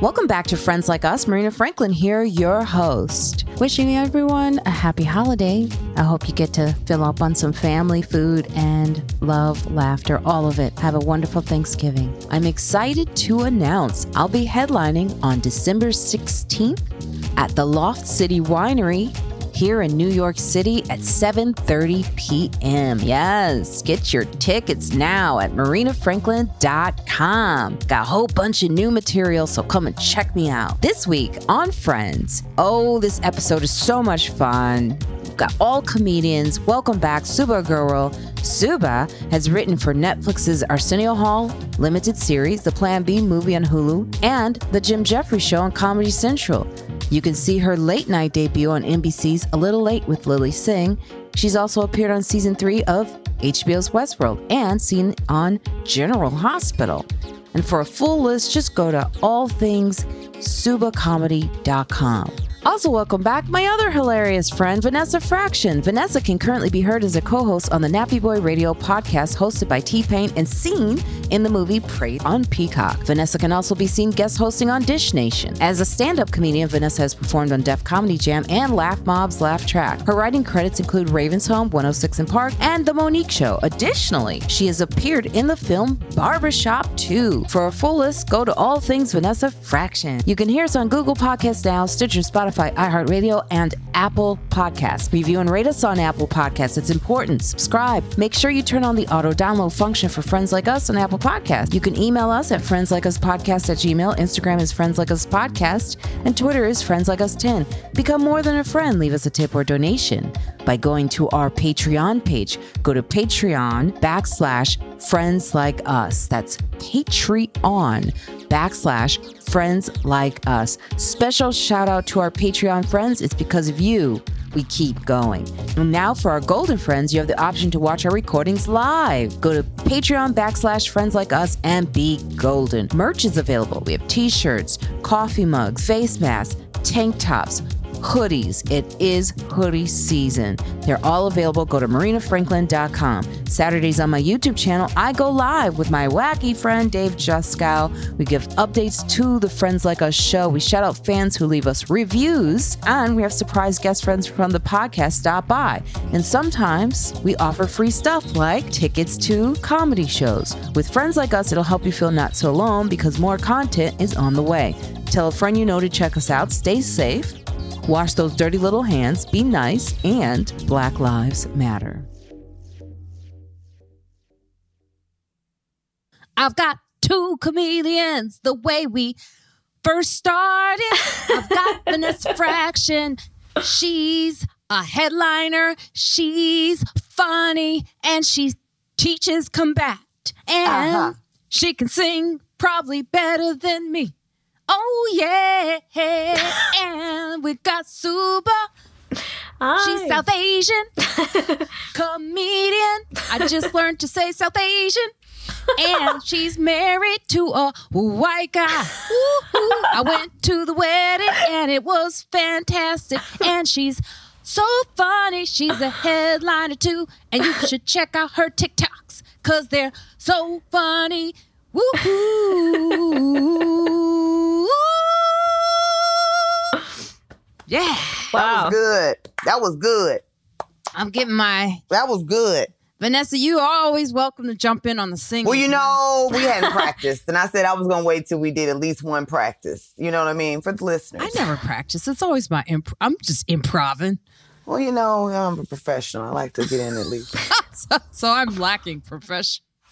Welcome back to Friends Like Us. Marina Franklin here, your host. Wishing everyone a happy holiday. I hope you get to fill up on some family food and love, laughter, all of it. Have a wonderful Thanksgiving. I'm excited to announce I'll be headlining on December 16th at the Loft City Winery here in New York City at 7:30 p.m. Yes, get your tickets now at marinafranklin.com. Got a whole bunch of new material, so come and check me out. This week on Friends. Oh, this episode is so much fun. Got all comedians. Welcome back, Subhah Agarwal. Subhah has written for Netflix's Arsenio Hall limited series, the Plan B movie on Hulu, and The Jim Jefferies Show on Comedy Central. You can see her late night debut on NBC's A Little Late with Lilly Singh. She's also appeared on season three of HBO's Westworld and seen on General Hospital. And for a full list, just go to allthingssubahcomedy.com. Also, welcome back my other hilarious friend, Vanessa Fraction. Vanessa can currently be heard as a co host on the Nappy Boy Radio podcast hosted by T Pain and seen in the movie Prey on Peacock. Vanessa can also be seen guest hosting on Dish Nation. As a stand up comedian, Vanessa has performed on Def Comedy Jam and Laff Mob's Laff Track. Her writing credits include Raven's Home, 106 and Park, and The Mo'Nique Show. Additionally, she has appeared in the film Barbershop 2. For a full list, go to All Things Vanessa Fraction. You can hear us on Google Podcasts now, Stitcher, Spotify, iHeartRadio, and Apple Podcasts. Review and rate us on Apple Podcasts. It's important. Subscribe. Make sure you turn on the auto download function for friends like us on Apple Podcasts. You can email us at friendslikeUsPodcast at Gmail. Instagram is Friends Like Us Podcast, and Twitter is Friends Like Us 10. Become more than a friend. Leave us a tip or donation by going to our Patreon page. Go to Patreon backslash Friends Like Us. That's Patreon backslash Friends Like Us. Special shout out to our Patreon friends. It's because of you we keep going. And now for our golden friends, you have the option to watch our recordings live. Go to Patreon backslash friends like us and be golden. Merch is available. We have t-shirts, coffee mugs, face masks, tank tops, hoodies. It is hoodie season. They're all available. Go to marinafranklin.com. Saturdays on my YouTube channel, I go live with my wacky friend Dave Juskow. We give updates to the Friends Like Us show. We shout out fans who leave us reviews, and we have surprise guest friends from the podcast stop by. And sometimes we offer free stuff like tickets to comedy shows. With Friends Like Us, it'll help you feel not so alone because more content is on the way. Tell a friend you know to check us out. Stay safe. Wash those dirty little hands, be nice, and Black Lives Matter. I've got two comedians the way we first started. I've got Vanessa Fraction. She's a headliner. She's funny and she teaches combat. And Uh-huh. she can sing probably better than me. Oh yeah. and we got Subhah. She's South Asian comedian. I just learned to say South Asian. And she's married to a white guy. Woo-hoo. I went to the wedding and it was fantastic. And she's so funny. She's a headliner too. And you should check out her TikToks because they're so funny. Woo-hoo. Yeah. That Wow. was good. That was good. I'm getting my That was good. Vanessa, you are always welcome to jump in on the single. Well, you know, we hadn't practiced, and I said I was gonna wait till we did at least one practice. You know what I mean for the listeners. I never practice. It's always my imp- I'm just improving. Well, you know, I'm a professional. I like to get in at least So, so I'm lacking profession.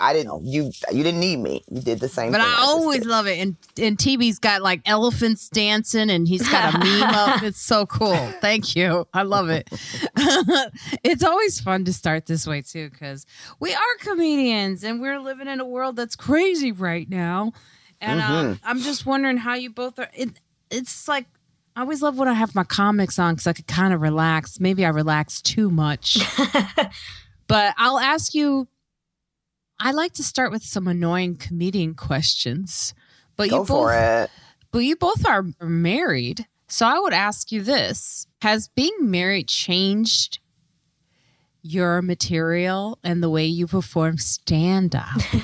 I didn't know you. You didn't need me. You did the same. But thing I just always did. love it. And and TB's got like elephants dancing and he's got a meme up. It's so cool. Thank you. I love it. it's always fun to start this way too, because we are comedians and we're living in a world that's crazy right now. And um, I'm just wondering how you both are. It, it's like I always love when I have my comics on because I could kind of relax. Maybe I relax too much. But I'll ask you. I like to start with some annoying comedian questions. But Go you both, it. but you both are married, so I would ask you this: Has being married changed your material and the way you perform stand up?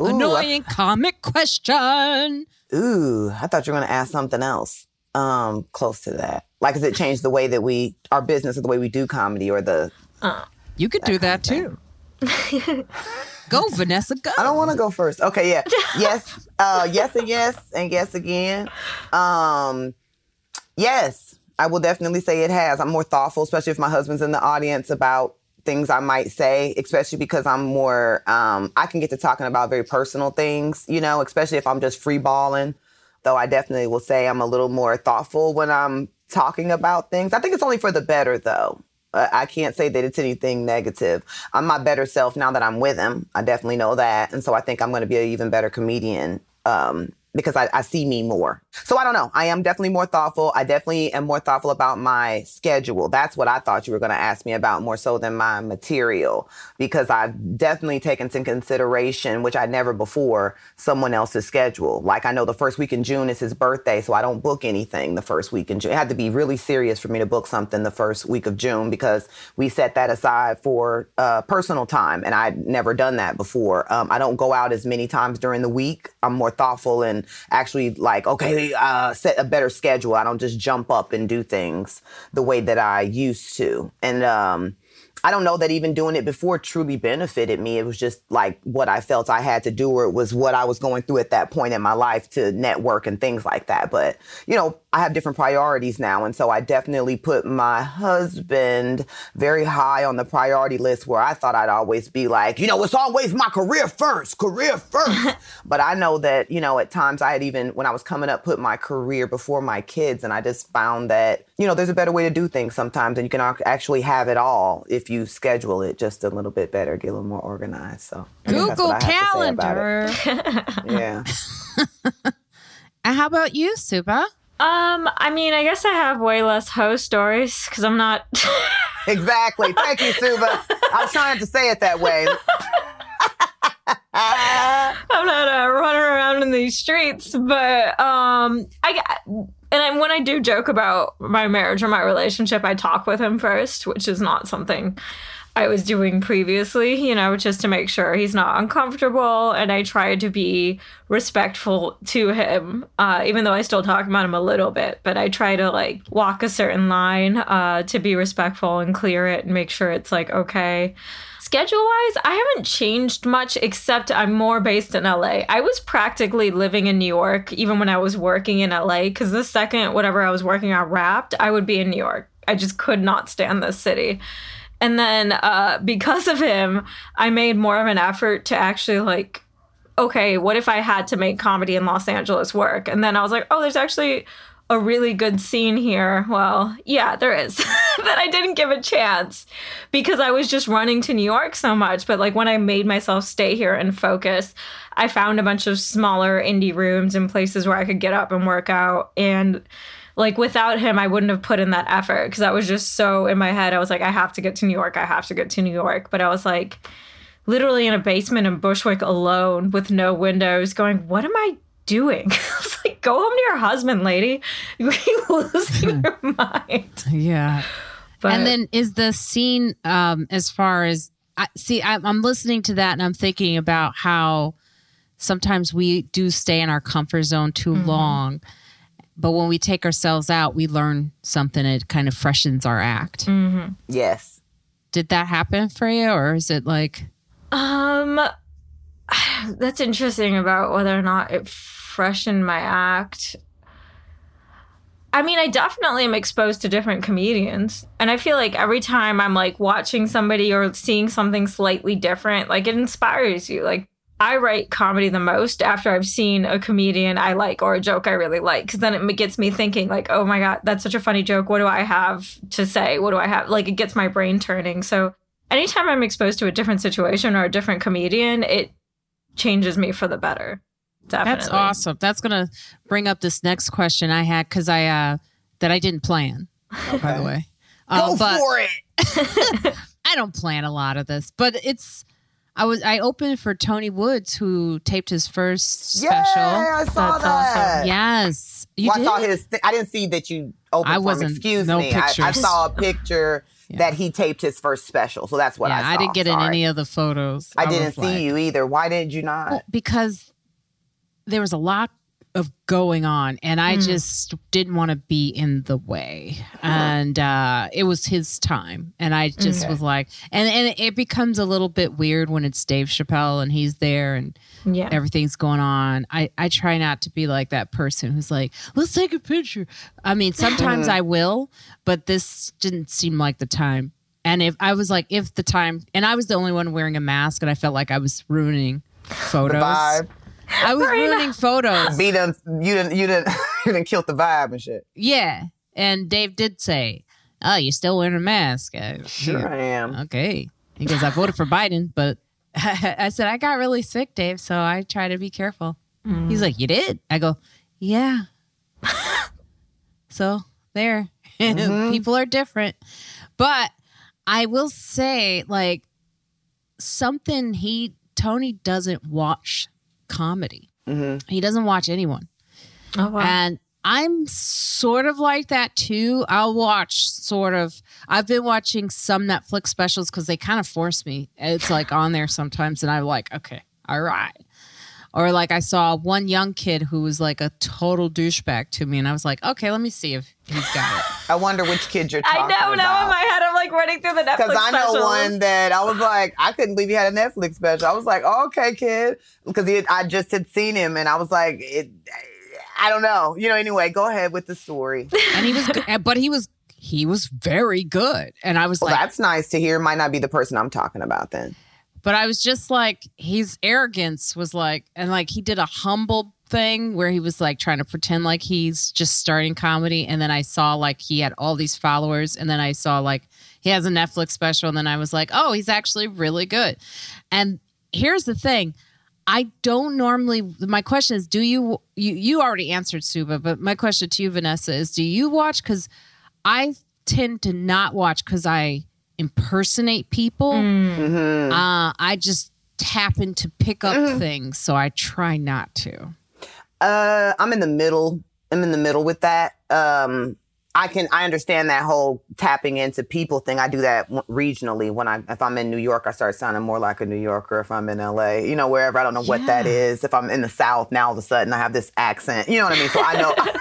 Ooh, I- Annoying comic question. Ooh, I thought you were going to ask something else. Um, close to that. Like, has it changed the way that we, our business or the way we do comedy or the, You could do that kind too. go, Vanessa, go. I don't want to go first. Okay, yeah. Yes. Uh, yes and yes and yes again. Um, yes, I will definitely say it has. I'm more thoughtful, especially if my husband's in the audience about things I might say, especially because I'm more, um, I can get to talking about very personal things, you know, especially if I'm just free balling. Though I definitely will say I'm a little more thoughtful when I'm talking about things. I think it's only for the better, though. Uh, I can't say that it's anything negative. I'm my better self now that I'm with him. I definitely know that. And so I think I'm going to be an even better comedian um, because I, I see me more. So I don't know. I am definitely more thoughtful. I definitely am more thoughtful about my schedule. That's what I thought you were going to ask me about more so than my material because I've definitely taken into consideration, which I never before, someone else's schedule. Like I know the first week in June is his birthday, so I don't book anything the first week in June. It had to be really serious for me to book something the first week of June because we set that aside for uh, personal time, and I'd never done that before. Um, I don't go out as many times during the week. I'm more thoughtful and actually like, okay, uh, set a better schedule. I don't just jump up and do things the way that I used to. And um, I don't know that even doing it before truly benefited me. It was just like what I felt I had to do, or it was what I was going through at that point in my life to network and things like that. But, you know, I have different priorities now. And so I definitely put my husband very high on the priority list where I thought I'd always be like, you know, it's always my career first, career first. but I know that, you know, at times I had even, when I was coming up, put my career before my kids. And I just found that, you know, there's a better way to do things sometimes. And you can actually have it all if you schedule it just a little bit better, get a little more organized. So I guess that's Google what I have to say about it. Calendar. Yeah. And how about you, Subhah? Um, I mean, I guess I have way less hoe stories because I'm not. exactly. Thank you, Subhah. I was trying to say it that way. I'm not uh, running around in these streets, but um, I and I, when I do joke about my marriage or my relationship, I talk with him first, which is not something I was doing previously. You know, just to make sure he's not uncomfortable, and I try to be respectful to him, uh, even though I still talk about him a little bit. But I try to like walk a certain line uh, to be respectful and clear it and make sure it's like okay. Schedule wise, I haven't changed much except I'm more based in LA. I was practically living in New York even when I was working in LA because the second whatever I was working on wrapped, I would be in New York. I just could not stand this city. And then uh, because of him, I made more of an effort to actually like, okay, what if I had to make comedy in Los Angeles work? And then I was like, oh, there's actually a really good scene here. Well, yeah, there is. that I didn't give a chance because I was just running to New York so much. But like when I made myself stay here and focus, I found a bunch of smaller indie rooms and places where I could get up and work out. And like without him, I wouldn't have put in that effort because that was just so in my head. I was like, I have to get to New York. I have to get to New York. But I was like, literally in a basement in Bushwick alone with no windows, going, what am I doing? I was like, go home to your husband, lady. You're losing your mind. Yeah. But and then is the scene um as far as I see I, I'm listening to that and I'm thinking about how sometimes we do stay in our comfort zone too long but when we take ourselves out we learn something it kind of freshens our act Yes. did that happen for you or is it like Um, that's interesting about whether or not it freshened my act. I mean, I definitely am exposed to different comedians. And I feel like every time I'm like watching somebody or seeing something slightly different, like it inspires you. Like I write comedy the most after I've seen a comedian I like or a joke I really like. Cause then it gets me thinking, like, oh my God, that's such a funny joke. What do I have to say? What do I have? Like, it gets my brain turning. So anytime I'm exposed to a different situation or a different comedian, it changes me for the better. Definitely. that's awesome that's gonna bring up this next question i had because i uh that i didn't plan by the way Go Uh, but for it. I don't plan a lot of this, but it's. I was I opened for Tony Woods who taped his first special. Yeah, I saw That's that. awesome. Yes, you Well, I saw his. Th- I didn't see that you opened I wasn't- Excuse no me. I, I saw a picture that he taped his first special, so that's what yeah, I saw. I didn't get in any of the photos. I was didn't see like- you either. Why did you not? Well, because there was a lot of going on and I just didn't want to be in the way. And uh it was his time. And I just Okay. was like and, and it becomes a little bit weird when it's Dave Chappelle and he's there and Yeah. everything's going on. I, I try not to be like that person who's like, let's take a picture. I mean, sometimes I will, but this didn't seem like the time. And if I was like, if the time, and I was the only one wearing a mask, and I felt like I was ruining photos. Vibe. I was Marina. ruining photos. B done, you didn't, you didn't, you didn't kill the vibe and shit. yeah. And Dave did say, Oh, you're still wearing a mask. I, Sure, I am. Okay. He goes, I voted for Biden, but I said, I got really sick, Dave, so I try to be careful. Mm. He's like, You did? I go, Yeah. so there. Mm-hmm. People are different. But I will say, like, something he, Tony doesn't watch comedy. Mm-hmm. He doesn't watch anyone. Oh wow. And I'm sort of like that too. I'll watch sort of. I've been watching some Netflix specials because they kind of force me. It's like on there sometimes, and I'm like, okay, all right. Or like I saw one young kid who was like a total douchebag to me, and I was like, okay, let me see if he's got it. I wonder which kid you're talking about. I know now in my head I'm like running through the Netflix Because I know specials. one that I was like, I couldn't believe he had a Netflix special. I was like, oh, okay, kid, because I just had seen him, and I was like, it, I don't know, you know. Anyway, go ahead with the story. And he was, good, but he was he was very good, and I was Well, like, that's nice to hear. Might not be the person I'm talking about then. But I was just like, his arrogance was like, and like he did a humble thing where he was like trying to pretend like he's just starting comedy. And then I saw like he had all these followers. And then I saw like he has a Netflix special. And then I was like, oh, he's actually really good. And here's the thing. I don't normally. My question is, do you you you already answered Subhah, but my question to you, Vanessa, is, do you watch? Because I tend to not watch because I impersonate people. Mm-hmm. Uh, I just happen to pick up things, so I try not to. Uh, I'm in the middle. I'm in the middle with that. Um, I can I understand that whole tapping into people thing. I do that regionally. When I if I'm in New York, I start sounding more like a New Yorker. If I'm in LA, you know, wherever I don't know what that is. If I'm in the South, now all of a sudden I have this accent. You know what I mean? So I know.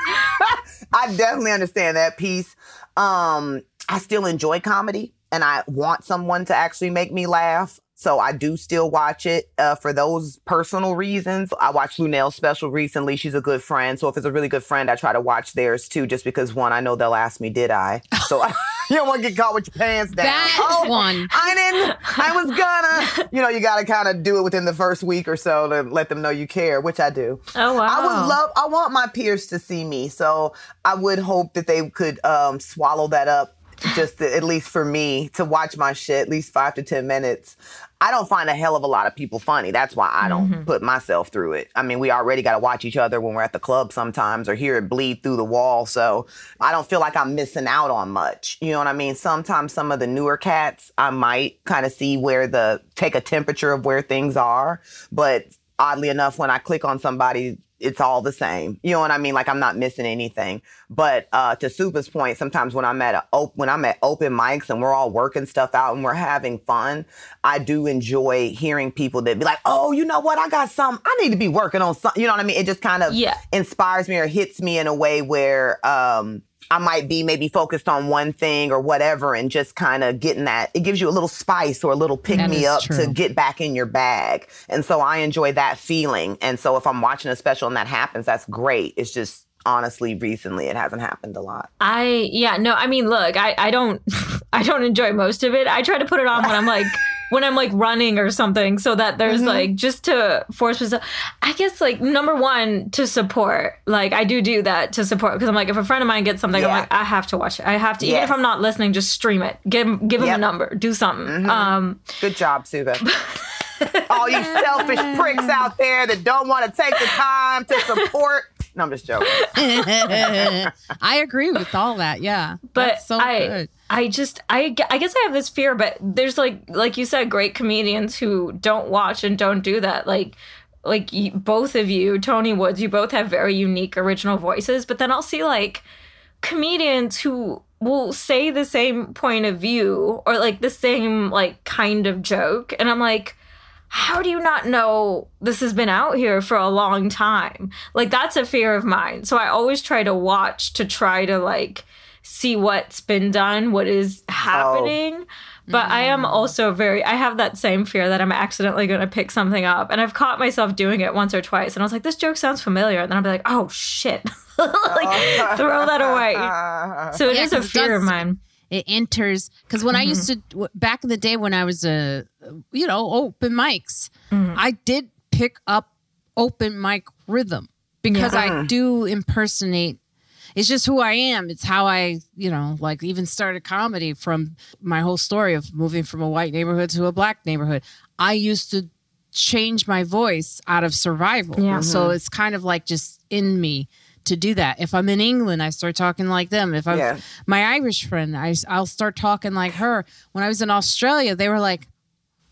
I definitely understand that piece. Um, I still enjoy comedy, and I want someone to actually make me laugh. So I do still watch it uh, for those personal reasons. I watched Lunell's special recently. She's a good friend. So if it's a really good friend, I try to watch theirs too, just because one, I know they'll ask me, did I? So I, you don't want to get caught with your pants down. That oh, one. I didn't. I was gonna. You know, you got to kind of do it within the first week or so to let them know you care, which I do. Oh wow. I would love. I want my peers to see me, so I would hope that they could um, swallow that up. Just to, at least for me to watch my shit at least five to ten minutes. I don't find a hell of a lot of people funny. That's why I don't mm-hmm. put myself through it. I mean, we already got to watch each other when we're at the club sometimes or hear it bleed through the wall. So I don't feel like I'm missing out on much. You know what I mean? Sometimes some of the newer cats, I might kind of see where the take a temperature of where things are. But oddly enough, when I click on somebody, it's all the same. You know what I mean? Like I'm not missing anything. But uh, to Subhah's point, sometimes when I'm at a op- when I'm at open mics and we're all working stuff out and we're having fun, I do enjoy hearing people that be like, "Oh, you know what? I got some. I need to be working on something." You know what I mean? It just kind of Yeah. inspires me or hits me in a way where um, I might be maybe focused on one thing or whatever, and just kind of getting that. It gives you a little spice or a little pick me up true. to get back in your bag. And so I enjoy that feeling. And so if I'm watching a special and that happens, that's great. It's just honestly recently it hasn't happened a lot. I yeah no I mean look I I don't I don't enjoy most of it I try to put it on when I'm like when I'm like running or something so that there's Mm-hmm. like just to force myself I guess like number one to support like I do do that to support because I'm like if a friend of mine gets something Yeah. I'm like I have to watch it I have to even if I'm not listening just stream it give him give him Yep. Mm-hmm. a number do something um Good job, Subhah. All you selfish pricks out there that don't want to take the time to support No, I'm just joking. I agree with all that. Yeah, but That's so I, good. I just, I, I guess I have this fear, but there's like, like you said, great comedians who don't watch and don't do that. Like, like you, both of you, Tony Woods, you both have very unique original voices. But then I'll see like comedians who will say the same point of view or like the same like kind of joke, and I'm like. How do you not know this has been out here for a long time? Like that's a fear of mine. So I always try to watch to try to like see what's been done, what is oh. happening. But I am mm. also very, I have that same fear that I'm accidentally going to pick something up. And I've caught myself doing it once or twice. And I was like, this joke sounds familiar. And then I'll be like, oh shit. like, throw that away. So it Yeah, is a 'cause it fear of mine. It enters because when I used mm-hmm. to back in the day when I was a you know open mics, mm-hmm. I did pick up open mic rhythm because I do impersonate. It's just who I am. It's how I you know like even started comedy from my whole story of moving from a white neighborhood to a black neighborhood. I used to change my voice out of survival. Yeah. So it's kind of like just in me to do that. If I'm in England, I start talking like them. If I'm Yeah. my Irish friend, I, I'll start talking like her. When I was in Australia, they were like,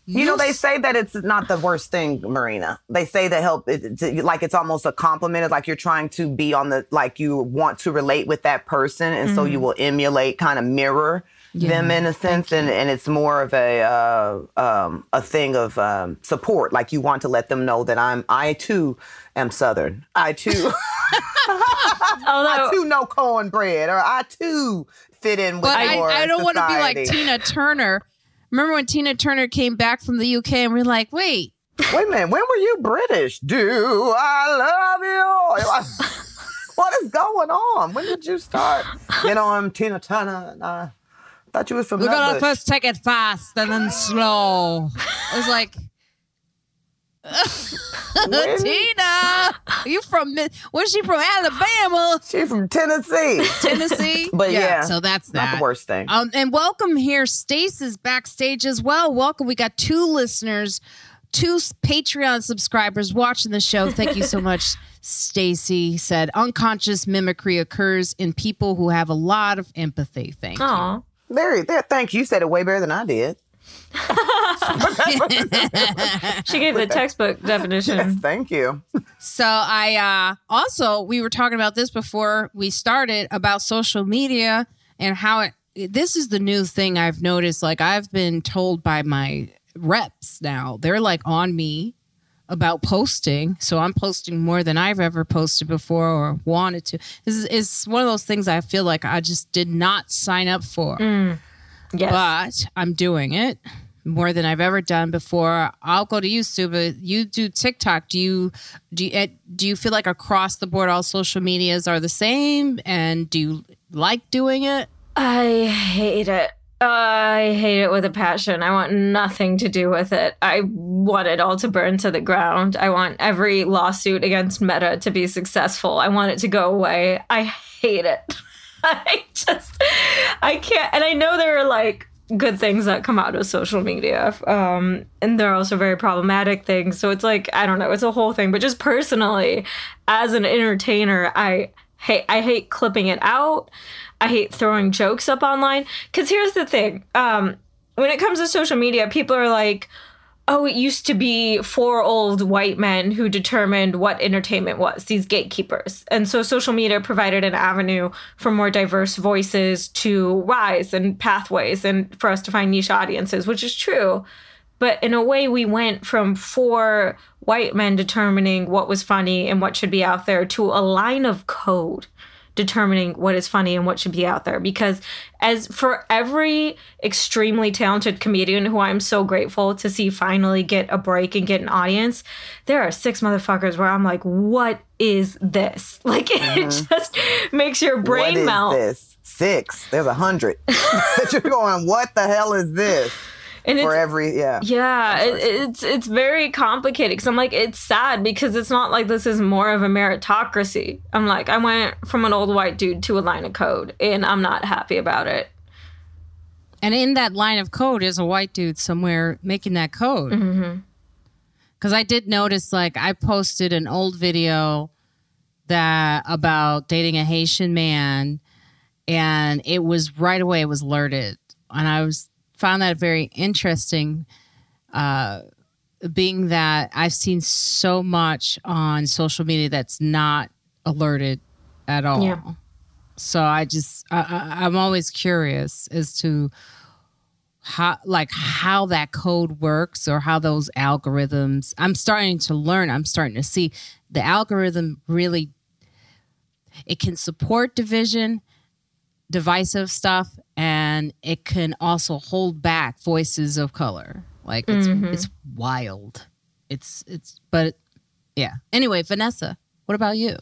You know, they say that it's not the worst thing, Marina. They say that help, it, like it's almost a compliment. It's like you're trying to be on the, like you want to relate with that person. And so you will emulate, kind of mirror them in a sense. And, and it's more of a, uh, um, a thing of um, support. Like you want to let them know that I'm, I too am Southern. I too, oh, I too know cornbread or I too fit in with but I, your I don't want to be like. Tina Turner. Remember when Tina Turner came back from the UK and we are like, wait, Wait a minute, when were you British? Do I love you? what is going on? When did you start? You know, I'm Tina Turner. And I thought you was from we're gonna first take it fast and then slow. I was like, When- Tina, you from? Mi- Where's she from? Alabama, She from Tennessee. Tennessee. But yeah, so that's that. Not the worst thing. Um, and welcome here. Stace is backstage as well. Welcome. We got two listeners, two Patreon subscribers watching the show. Thank you so much. Stacy said unconscious mimicry occurs in people who have a lot of empathy. Thank you. aw. Very there. Thank you. You said it way better than I did. she gave the textbook definition. Yes, thank you. So I uh also we were talking about this before we started about social media and how it this is the new thing I've noticed like I've been told by my reps now. They're like on me about posting. So I'm posting more than I've ever posted before or wanted to. This is it's one of those things I feel like I just did not sign up for. Yes. But I'm doing it more than I've ever done before. I'll go to you, Sue, but you do TikTok. Do you do you, eh, do you feel like across the board all social medias are the same? And do you like doing it? I hate it. I hate it with a passion. I want nothing to do with it. I want it all to burn to the ground. I want every lawsuit against Meta to be successful. I want it to go away. I hate it. I just, I can't. And I know there are like good things that come out of social media. Um, and there are also very problematic things. So it's like, I don't know, it's a whole thing. But just personally, as an entertainer, I hate I hate clipping it out. I hate throwing jokes up online. Cause here's the thing. Um, when it comes to social media, people are like, oh, it used to be four old white men who determined what entertainment was, these gatekeepers. And so social media provided an avenue for more diverse voices to rise and pathways and for us to find niche audiences, which is true. But in a way, we went from four white men determining what was funny and what should be out there to a line of code determining what is funny and what should be out there because as for every extremely talented comedian who I'm so grateful to see finally get a break and get an audience there are six motherfuckers where I'm like what is this like it mm-hmm. just makes your brain is melt this? Six. There's a hundred. that you're going. What the hell is this? And For it's every yeah. Yeah, it, it's it's very complicated because I'm like it's sad because it's not like this is more of a meritocracy. I'm like I went from an old white dude to a line of code, and I'm not happy about it. And in that line of code is a white dude somewhere making that code. Mm-hmm. Because I did notice, like, I posted an old video that about dating a Haitian man, and it was right away it was alerted, and I was found that very interesting. Uh, being that I've seen so much on social media that's not alerted at all. Yeah. So I just I, I, I'm always curious as to how like how that code works or how those algorithms. I'm starting to learn. I'm starting to see the algorithm really. It can support division, divisive stuff, and it can also hold back voices of color. Like it's it's wild. It's it's but yeah. Anyway, Vanessa, what about you?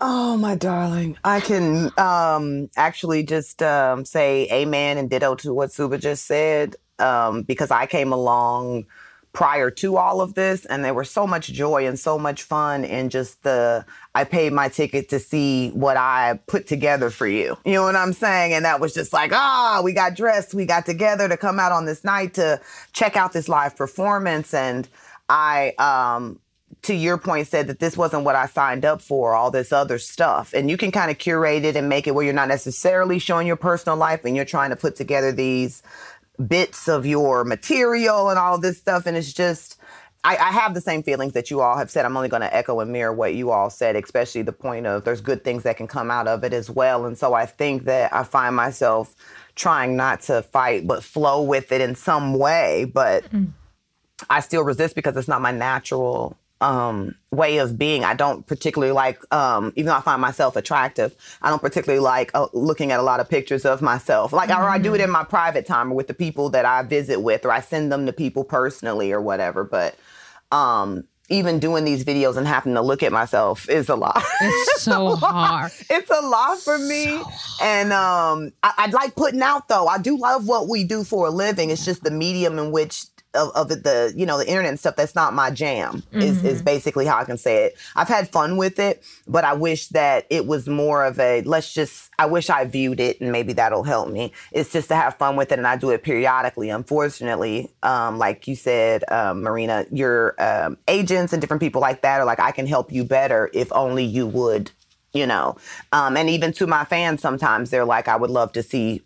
Oh my darling, I can um, actually just um, say amen and ditto to what Subhah just said um, because I came along prior to all of this, and there was so much joy and so much fun in just the. I paid my ticket to see what I put together for you. You know what I'm saying? And that was just like, ah, we got dressed, we got together to come out on this night to check out this live performance, and I um to your point said that this wasn't what I signed up for, all this other stuff. And you can kind of curate it and make it where you're not necessarily showing your personal life and you're trying to put together these bits of your material and all this stuff. And it's just, I, I have the same feelings that you all have said. I'm only going to echo and mirror what you all said, especially the point of there's good things that can come out of it as well. And so I think that I find myself trying not to fight, but flow with it in some way. But mm. I still resist because it's not my natural um, way of being. I don't particularly like, um, even though I find myself attractive, I don't particularly like uh, looking at a lot of pictures of myself. Like, or I do it in my private time or with the people that I visit with, or I send them to people personally or whatever. But um, even doing these videos and having to look at myself is a lot. It's so hard. it's a lot for me. and um, I, I like putting out though. I do love what we do for a living. It's just the medium in which of, of it, the you know the internet and stuff that's not my jam is is basically how I can say it. I've had fun with it, but I wish that it was more of a let's just. I wish I viewed it and maybe that'll help me. It's just to have fun with it, and I do it periodically. Unfortunately, um, like you said, um, Marina, your um, agents and different people like that are like, I can help you better if only you would you know um, and even to my fans sometimes they're like i would love to see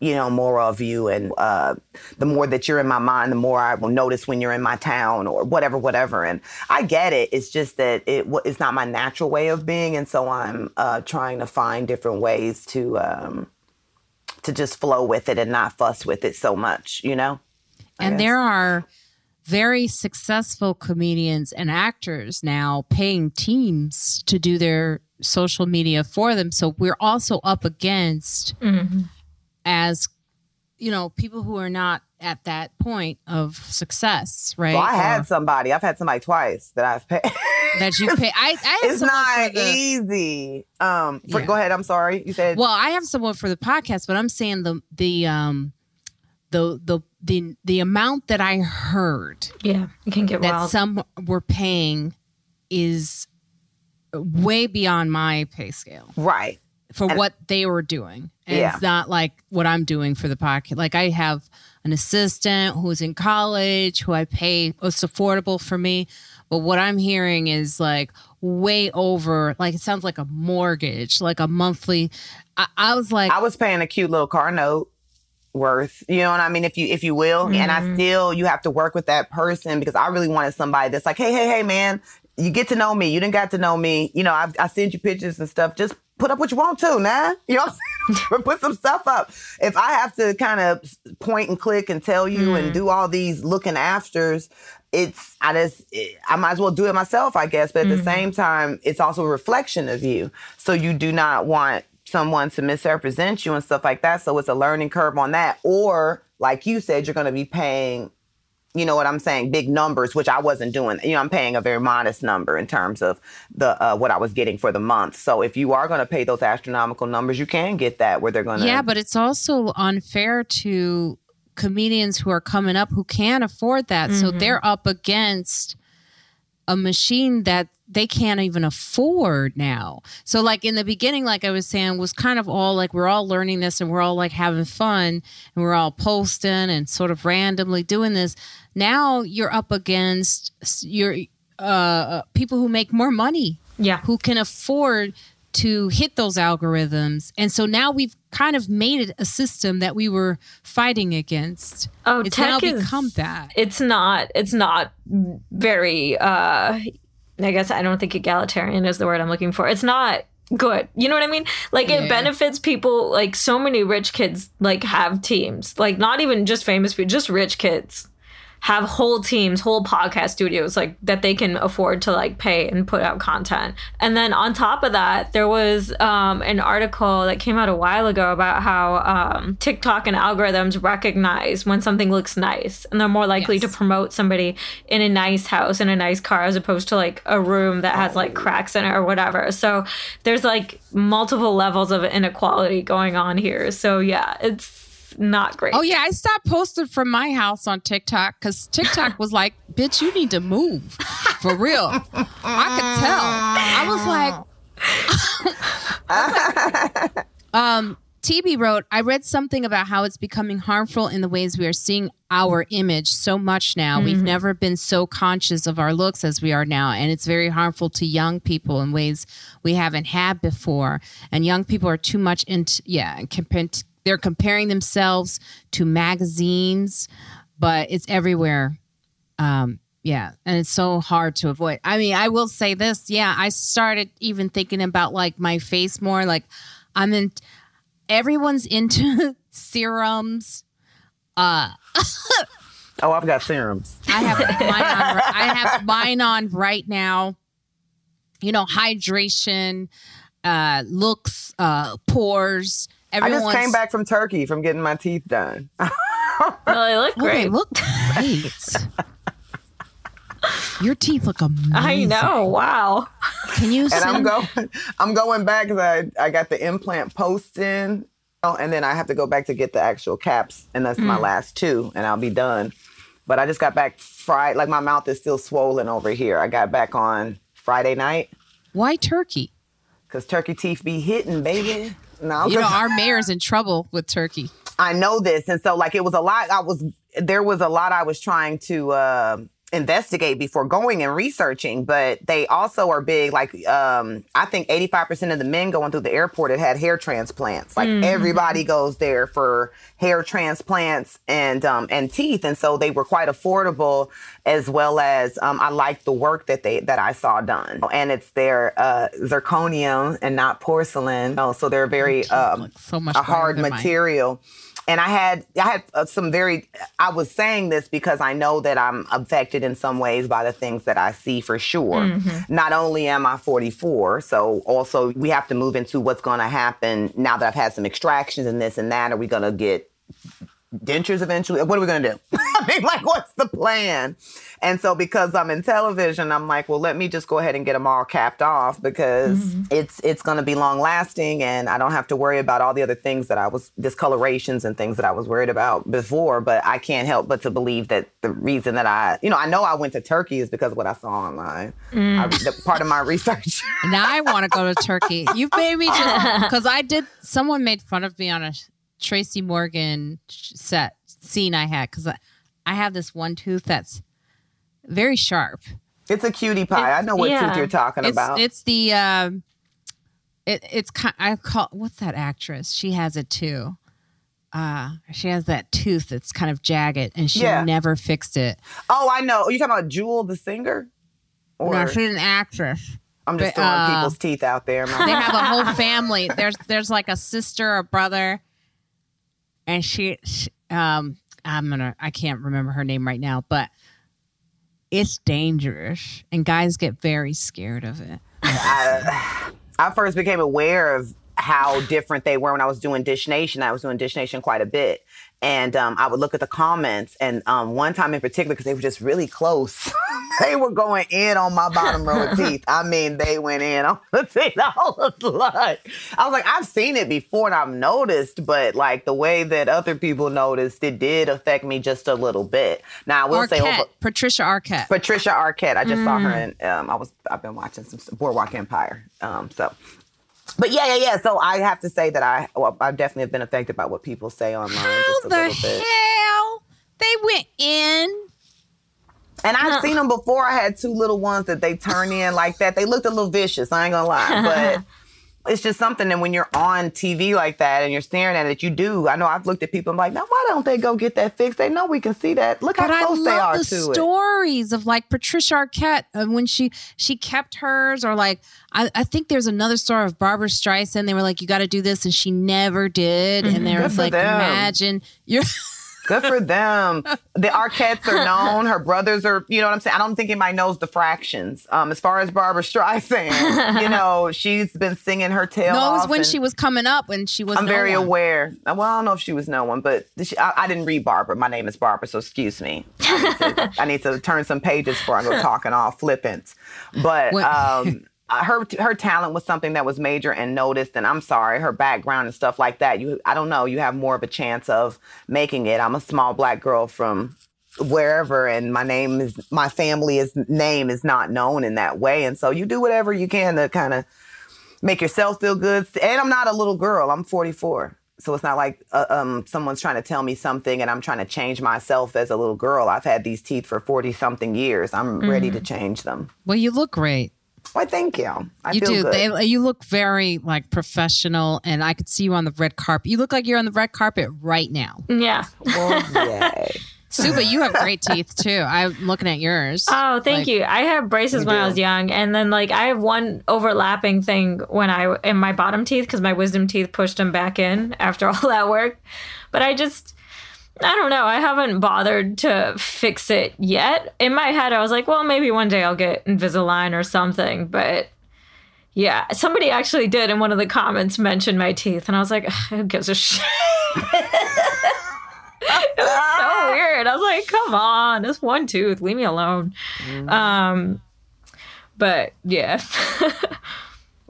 you know more of you and uh, the more that you're in my mind the more i will notice when you're in my town or whatever whatever. And i get it. It's just that it w- it's not my natural way of being. And so i'm uh, trying to find different ways to um, to just flow with it and not fuss with it so much you know? I and guess. there are very successful comedians and actors now paying teams to do their social media for them. So we're also up against as you know people who are not at that point of success, right? well, i Or had somebody i've had somebody twice that i've paid that you pay. I, I have it's not for the- easy um for, Yeah. go ahead i'm sorry you said Well, I have someone for the podcast, but I'm saying the the um the the the the amount that I heard Yeah, it can get that wild. some were paying is way beyond my pay scale right for And- what they were doing. And Yeah. it's not like what I'm doing for the podcast. Like I have an assistant who's in college who I pay it's affordable for me. But what I'm hearing is like way over like it sounds like a mortgage, like a monthly I, I was like I was paying a cute little car note worth, you know what I mean, if you if you will. And I mm-hmm. still you have to work with that person because I really wanted somebody that's like, hey, hey, hey, man, you get to know me. You didn't got to know me. You know, I, I send you pictures and stuff. Just put up what you want to, man. You know what I'm saying? put some stuff up. If I have to kind of point and click and tell you and mm. do all these looking afters, it's I just I might as well do it myself, I guess. But at the mm-hmm. same time, it's also a reflection of you. So you do not want someone to misrepresent you and stuff like that. So it's a learning curve on that. Or like you said, you're going to be paying, you know what I'm saying, big numbers, which I wasn't doing. You know, I'm paying a very modest number in terms of the uh, what I was getting for the month. So if you are going to pay those astronomical numbers, you can get that where they're going to. Yeah, but it's also unfair to comedians who are coming up who can't afford that. So they're up against a machine that they can't even afford now. So like in the beginning like I was saying was kind of all like we're all learning this and we're all like having fun and we're all posting and sort of randomly doing this. Now you're up against your uh people who make more money Yeah. who can afford to hit those algorithms. And so now we've kind of made it a system that we were fighting against. Oh, it's tech now is become that. It's not. It's not very. uh I guess I don't think egalitarian is the word I'm looking for. It's not good. You know what I mean? Like it benefits people. Like so many rich kids like have teams. Like not even just famous people, just rich kids have whole teams, whole podcast studios like that they can afford to like pay and put out content. And then on top of that, there was um, an article that came out a while ago about how um, TikTok and algorithms recognize when something looks nice, and they're more likely Yes. to promote somebody in a nice house in a nice car as opposed to like a room that has like cracks in it or whatever. So there's like multiple levels of inequality going on here. So yeah, it's not great. Oh yeah, I stopped posting from my house on TikTok because TikTok was like, "Bitch, you need to move for real." I could tell. I was like, um, TB wrote, "I read something about how it's becoming harmful in the ways we are seeing our image so much now. We've never been so conscious of our looks as we are now, and it's very harmful to young people in ways we haven't had before. And young people are too much into yeah, comparing." They're comparing themselves to magazines, but it's everywhere. Um, yeah, and it's so hard to avoid. I mean, I will say this. Yeah, I started even thinking about like my face more. Like, I'm in. Everyone's into serums. Uh, Oh, I've got serums. I have mine on. I have mine on right now. You know, hydration, uh, looks, uh, pores. I Everyone's, just came back from Turkey from getting my teeth done. Well, they look Oh, they great. look great. Your teeth look amazing. I know. Wow. Can you and send? I'm going, I'm going back because I, I got the implant post in, oh, and then I have to go back to get the actual caps, and that's Mm. my last two, and I'll be done. But I just got back Friday, like my mouth is still swollen over here. I got back on Friday night Why turkey? because turkey teeth be hitting, baby. No, You know our mayor's in trouble with turkey. I know this, and so like it was a lot. I was there was a lot I was trying to uh, investigate before going and researching, but they also are big. Like um, I think eighty five percent of the men going through the airport had had hair transplants. Like everybody goes there for hair transplants and um, and teeth, and so they were quite affordable as well as um, I liked the work that they that I saw done, and it's their uh, zirconium and not porcelain. Oh, so they're very um, so much a hard material. mine. And I had I had uh, some very I was saying this because I know that I'm affected in some ways by the things that I see for sure. Mm-hmm. Not only am I 44, so also we have to move into what's going to happen now that I've had some extractions and this and that. Are we going to get dentures eventually? What are we going to do? I mean, like, what's the plan? And so, because I'm in television, I'm like, well, let me just go ahead and get them all capped off because Mm-hmm. it's it's going to be long lasting, and I don't have to worry about all the other things that I was discolorations and things that I was worried about before. But I can't help but to believe that the reason that I, you know, I know I went to Turkey is because of what I saw online. Mm. I, the, part of my research. Now I want to go to Turkey. You've made me just because I did. Someone made fun of me on a Tracy Morgan set scene I had because I, I have this one tooth that's very sharp. it's a cutie pie. I know what yeah. tooth you're talking It's about. it's the um, it it's I call what's that actress? She has it too. Uh, she has that tooth that's kind of jagged, and she Yeah. never fixed it. oh, I know. Are you talking about Jewel the singer? Or no, she's an actress. I'm just but, throwing uh, people's teeth out there. they have a whole family. There's there's like a sister, a brother, and she, she um I'm gonna I can't remember her name right now, but it's dangerous and guys get very scared of it. I, I first became aware of how different they were when I was doing Dish Nation. I was doing Dish Nation quite a bit. And um, I would look at the comments, and um, one time in particular, because they were just really close, they were going in on my bottom row of teeth. I mean, they went in on the teeth a whole lot. I was like, I've seen it before and I've noticed, but like the way that other people noticed, it did affect me just a little bit. Now, I will say, over, Patricia Arquette. Patricia Arquette. I just saw her and Um, I was. I've been watching some Boardwalk Empire. Um, so, but yeah, yeah, yeah. So I have to say that I, well, I definitely have been affected by what people say online How just a the bit. hell they went in? And I've No. seen them before. I had two little ones that they turn in like that. They looked a little vicious. I ain't gonna lie, but it's just something that when you're on TV like that and you're staring at it, you do. I know I've looked at people. I'm like, now why don't they go get that fixed? They know we can see that. Look But how close they are love the to it. stories of like Patricia Arquette uh, when she she kept hers, or like I, I think there's another story of Barbra Streisand. They were like, "You got to do this," and she never did. And there Good was for like, them. imagine you're. Good for them. The Arquettes are known. Her brothers are, you know what I'm saying? I don't think anybody knows the fractions. Um, as far as Barbra Streisand, you know, she's been singing her tail no, it was when she was coming up when she was. I'm no very one. aware. Well, I don't know if she was no one, but she, I, I didn't read Barbara. My name is Barbara, so excuse me. I need to, I need to turn some pages before I go talking all flippant. But um, her her talent was something that was major and noticed. And I'm sorry, her background and stuff like that. You, I don't know. You have more of a chance of making it. I'm a small black girl from wherever and my name is my family is name is not known in that way and so you do whatever you can to kind of make yourself feel good and i'm not a little girl i'm 44 so it's not like uh, um, someone's trying to tell me something and i'm trying to change myself as a little girl i've had these teeth for 40 something years i'm ready to change them Well, you look great. Why thank you i you feel do. good They, you look very like professional, and I could see you on the red carpet. You look like you're on the red carpet right now. Yeah. well, yay. Subhah, you have great teeth too. I'm looking at yours. Oh, thank Like- you. I had braces You when I was young, and then like I have one overlapping thing when I in my bottom teeth because my wisdom teeth pushed them back in after all that work. But I just, I don't know. I haven't bothered to fix it yet. In my head, I was like, well, maybe one day I'll get Invisalign or something. But yeah, somebody actually did in one of the comments mention my teeth, and I was like, "Ugh, who gives a shit? it was so weird. I was like, come on, it's one tooth. Leave me alone. Um, but yeah.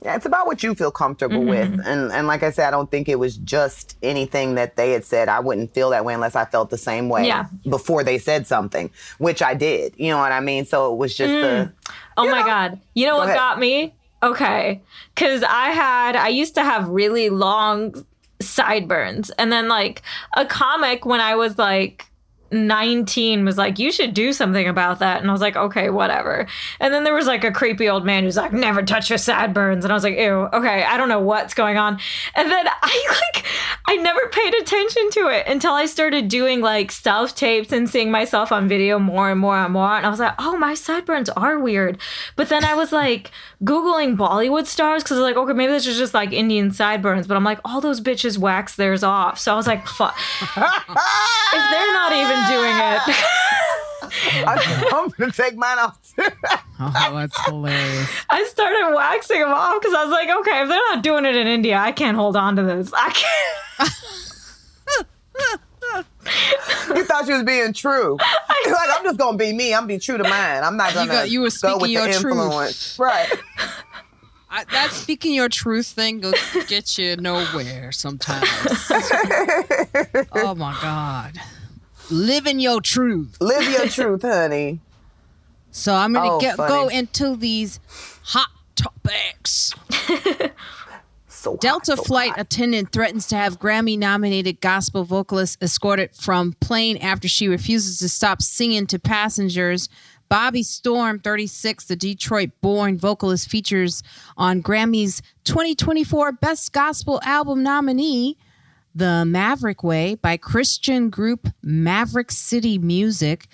Yeah, it's about what you feel comfortable mm-hmm. with. And and like I said, I don't think it was just anything that they had said. I wouldn't feel that way unless I felt the same way Yeah. before they said something, which I did. You know what I mean? So it was just the mm. Oh my know. god. You know Go what ahead. got me? Okay. Cuz I had I used to have really long sideburns and then like a comic when I was like 19 was like you should do something about that. And I was like okay whatever. And then there was like a creepy old man who's like never touch your sideburns and I was like ew okay I don't know what's going on. And then I like I never paid attention to it until I started doing like self tapes and seeing myself on video more and more and more. And I was like oh my sideburns are weird. But then I was like googling Bollywood stars because I was like okay maybe this is just like Indian sideburns but I'm like all those bitches wax theirs off. So I was like fuck. If they're not even doing it I'm gonna take mine off too. Oh, that's hilarious. I started waxing them off because I was like, okay, if they're not doing it in India, I can't hold on to this. I can't. you thought she was being true. like I'm just gonna be me. I'm be true to mine. I'm not gonna got- you were go with speaking the your truth. influence. Right. I, that speaking your truth thing will get you nowhere sometimes. oh my God. Living your truth. Live your truth, honey. So I'm to Oh, get go into these hot topics. So hot, Delta so flight hot. attendant threatens to have Grammy nominated gospel vocalist escorted from plane after she refuses to stop singing to passengers. Bobbi Storm, 36, the Detroit born vocalist, features on Grammy's 2024 Best Gospel Album nominee, The Maverick Way by Christian group Maverick City Music.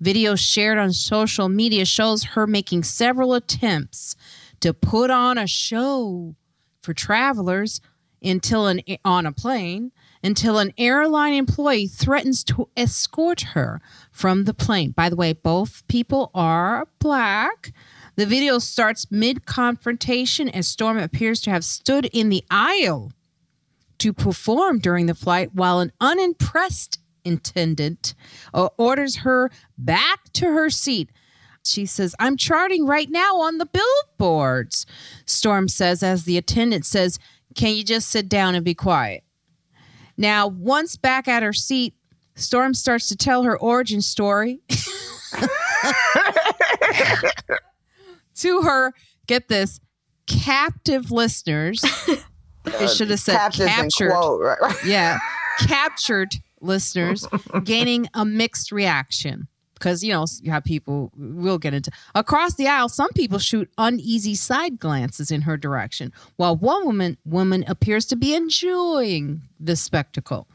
Video shared on social media shows her making several attempts to put on a show for travelers until an on a plane until an airline employee threatens to escort her from the plane. By the way, both people are black. The video starts mid confrontation as Storm appears to have stood in the aisle to perform during the flight while an unimpressed attendant uh, orders her back to her seat. She says, I'm charting right now on the billboards. Storm says, as the attendant says, Can you just sit down and be quiet? Now, once back at her seat, Storm starts to tell her origin story to her, get this, captive listeners. It should have said captured. quote, right? right. Yeah. Captured listeners gaining a mixed reaction. because you know you have people we'll get into across the aisle some people shoot uneasy side glances in her direction while one woman woman appears to be enjoying the spectacle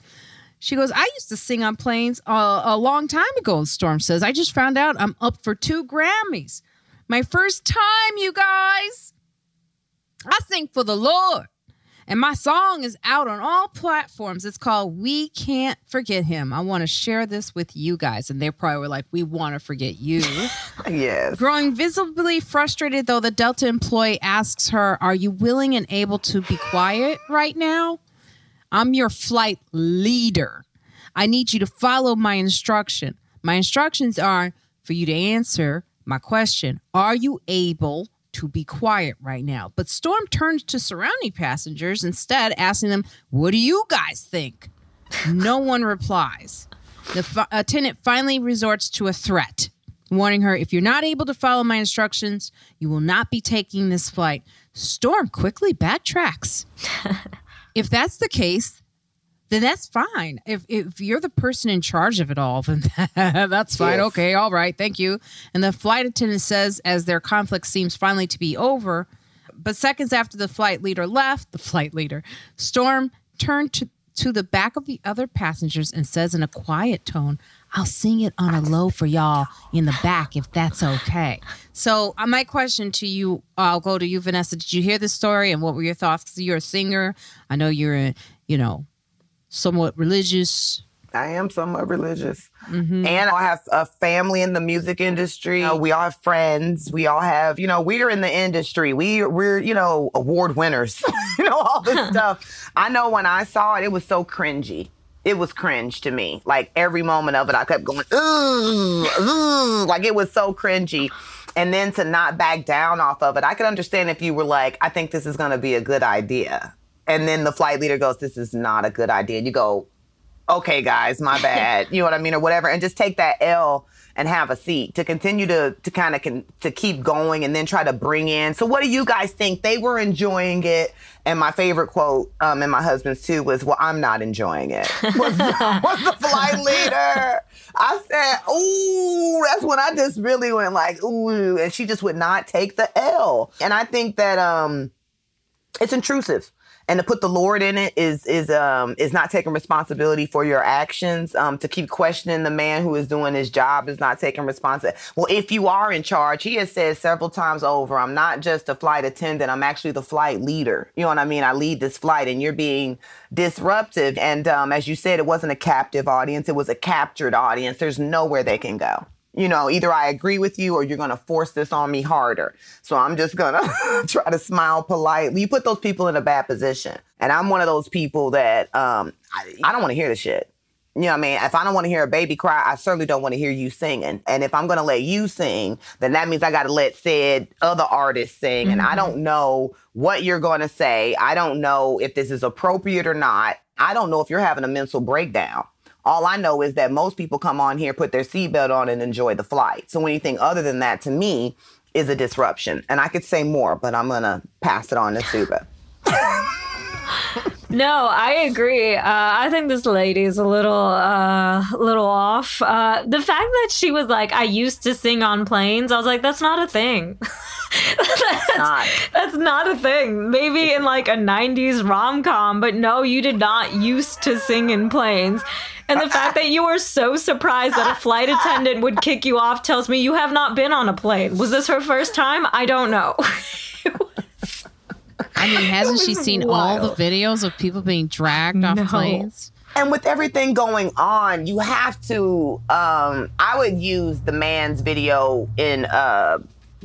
she goes i used to sing on planes uh, a long time ago storm says i just found out i'm up for two grammys my first time you guys i sing for the lord and my song is out on all platforms. It's called We Can't Forget Him. I want to share this with you guys. And they probably were like, We want to forget you. yes. Growing visibly frustrated, though, the Delta employee asks her, Are you willing and able to be quiet right now? I'm your flight leader. I need you to follow my instruction. My instructions are for you to answer my question Are you able to be quiet right now. But Storm turns to surrounding passengers instead, asking them, What do you guys think? no one replies. The fi- attendant finally resorts to a threat, warning her, If you're not able to follow my instructions, you will not be taking this flight. Storm quickly backtracks. if that's the case, then that's fine. If if you're the person in charge of it all, then that's fine. Yes. Okay, all right, thank you. And the flight attendant says, as their conflict seems finally to be over, but seconds after the flight leader left, the flight leader, Storm turned to to the back of the other passengers and says in a quiet tone, I'll sing it on a low for y'all in the back if that's okay. So, uh, my question to you, I'll go to you, Vanessa. Did you hear this story and what were your thoughts? 'Cause you're a singer. I know you're, a, you know, somewhat religious. I am somewhat religious. Mm-hmm. And I have a family in the music industry. Uh, we all have friends. We all have, you know, we're in the industry. We we're, you know, award winners. you know, all this stuff. I know when I saw it, it was so cringy. It was cringe to me. Like every moment of it, I kept going, ooh, ooh. Like it was so cringy. And then to not back down off of it, I could understand if you were like, I think this is going to be a good idea. And then the flight leader goes, This is not a good idea. And you go, okay, guys, my bad. you know what I mean, or whatever, and just take that L and have a seat to continue to to kind of con- to keep going and then try to bring in. So, what do you guys think? They were enjoying it, and my favorite quote, um, and my husband's too, was, "Well, I'm not enjoying it." Was, was the flight leader? I said, "Ooh," that's when I just really went like, "Ooh," and she just would not take the L, and I think that um, it's intrusive and to put the lord in it is is um is not taking responsibility for your actions. Um to keep questioning the man who is doing his job is not taking responsibility well if you are in charge he has said several times over i'm not just a flight attendant i'm actually the flight leader. You know what i mean? I lead this flight and you're being disruptive. And um as you said it wasn't a captive audience it was a captured audience. There's nowhere they can go you know, either I agree with you or you're going to force this on me harder. So I'm just going to try to smile politely. You put those people in a bad position. And I'm one of those people that um, I, I don't want to hear the shit. You know what I mean? If I don't want to hear a baby cry, I certainly don't want to hear you singing. And if I'm going to let you sing, then that means I got to let said other artists sing. And I don't know what you're going to say. I don't know if this is appropriate or not. I don't know if you're having a mental breakdown. All I know is that most people come on here, put their seatbelt on, and enjoy the flight. So anything other than that, to me, is a disruption. And I could say more, but I'm gonna pass it on to Subhah. No, I agree. Uh, I think this lady is a little, uh, little off. Uh, the fact that she was like, "I used to sing on planes," I was like, "That's not a thing." that's, not. that's not a thing. Maybe in like a '90s rom com, but no, you did not used to sing in planes. And the fact that you were so surprised that a flight attendant would kick you off tells me you have not been on a plane. Was this her first time? I don't know. I mean, hasn't she was seen all the videos of people being dragged off No. planes? And with everything going on, you have to. Um, I would use the man's video in uh,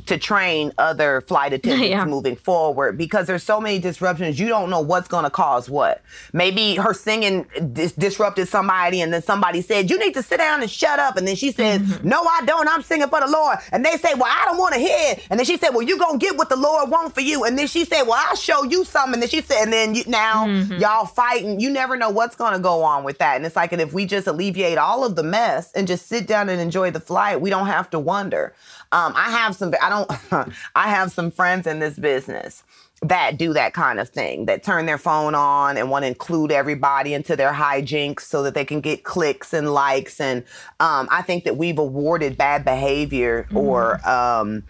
to train other flight attendants Yeah. moving forward because there's so many disruptions. You don't know what's going to cause what. Maybe her singing dis- disrupted somebody, and then somebody said, "You need to sit down and shut up." And then she says, Mm-hmm. "No, I don't. I'm singing for the Lord." And they say, "Well, I don't want to hear." it." And then she said, "Well, you gonna get what the Lord want for you." And then she said, "Well, I'll show you something." And then she said, and then you, now Mm-hmm. y'all fighting. You never know what's gonna go on with that. And it's like, and if we just alleviate all of the mess and just sit down and enjoy the flight, we don't have to wonder. Um, I have some. I don't. I have some friends in this business. that do that kind of thing, that turn their phone on and want to include everybody into their hijinks so that they can get clicks and likes. And um, I think that we've awarded bad behavior or um,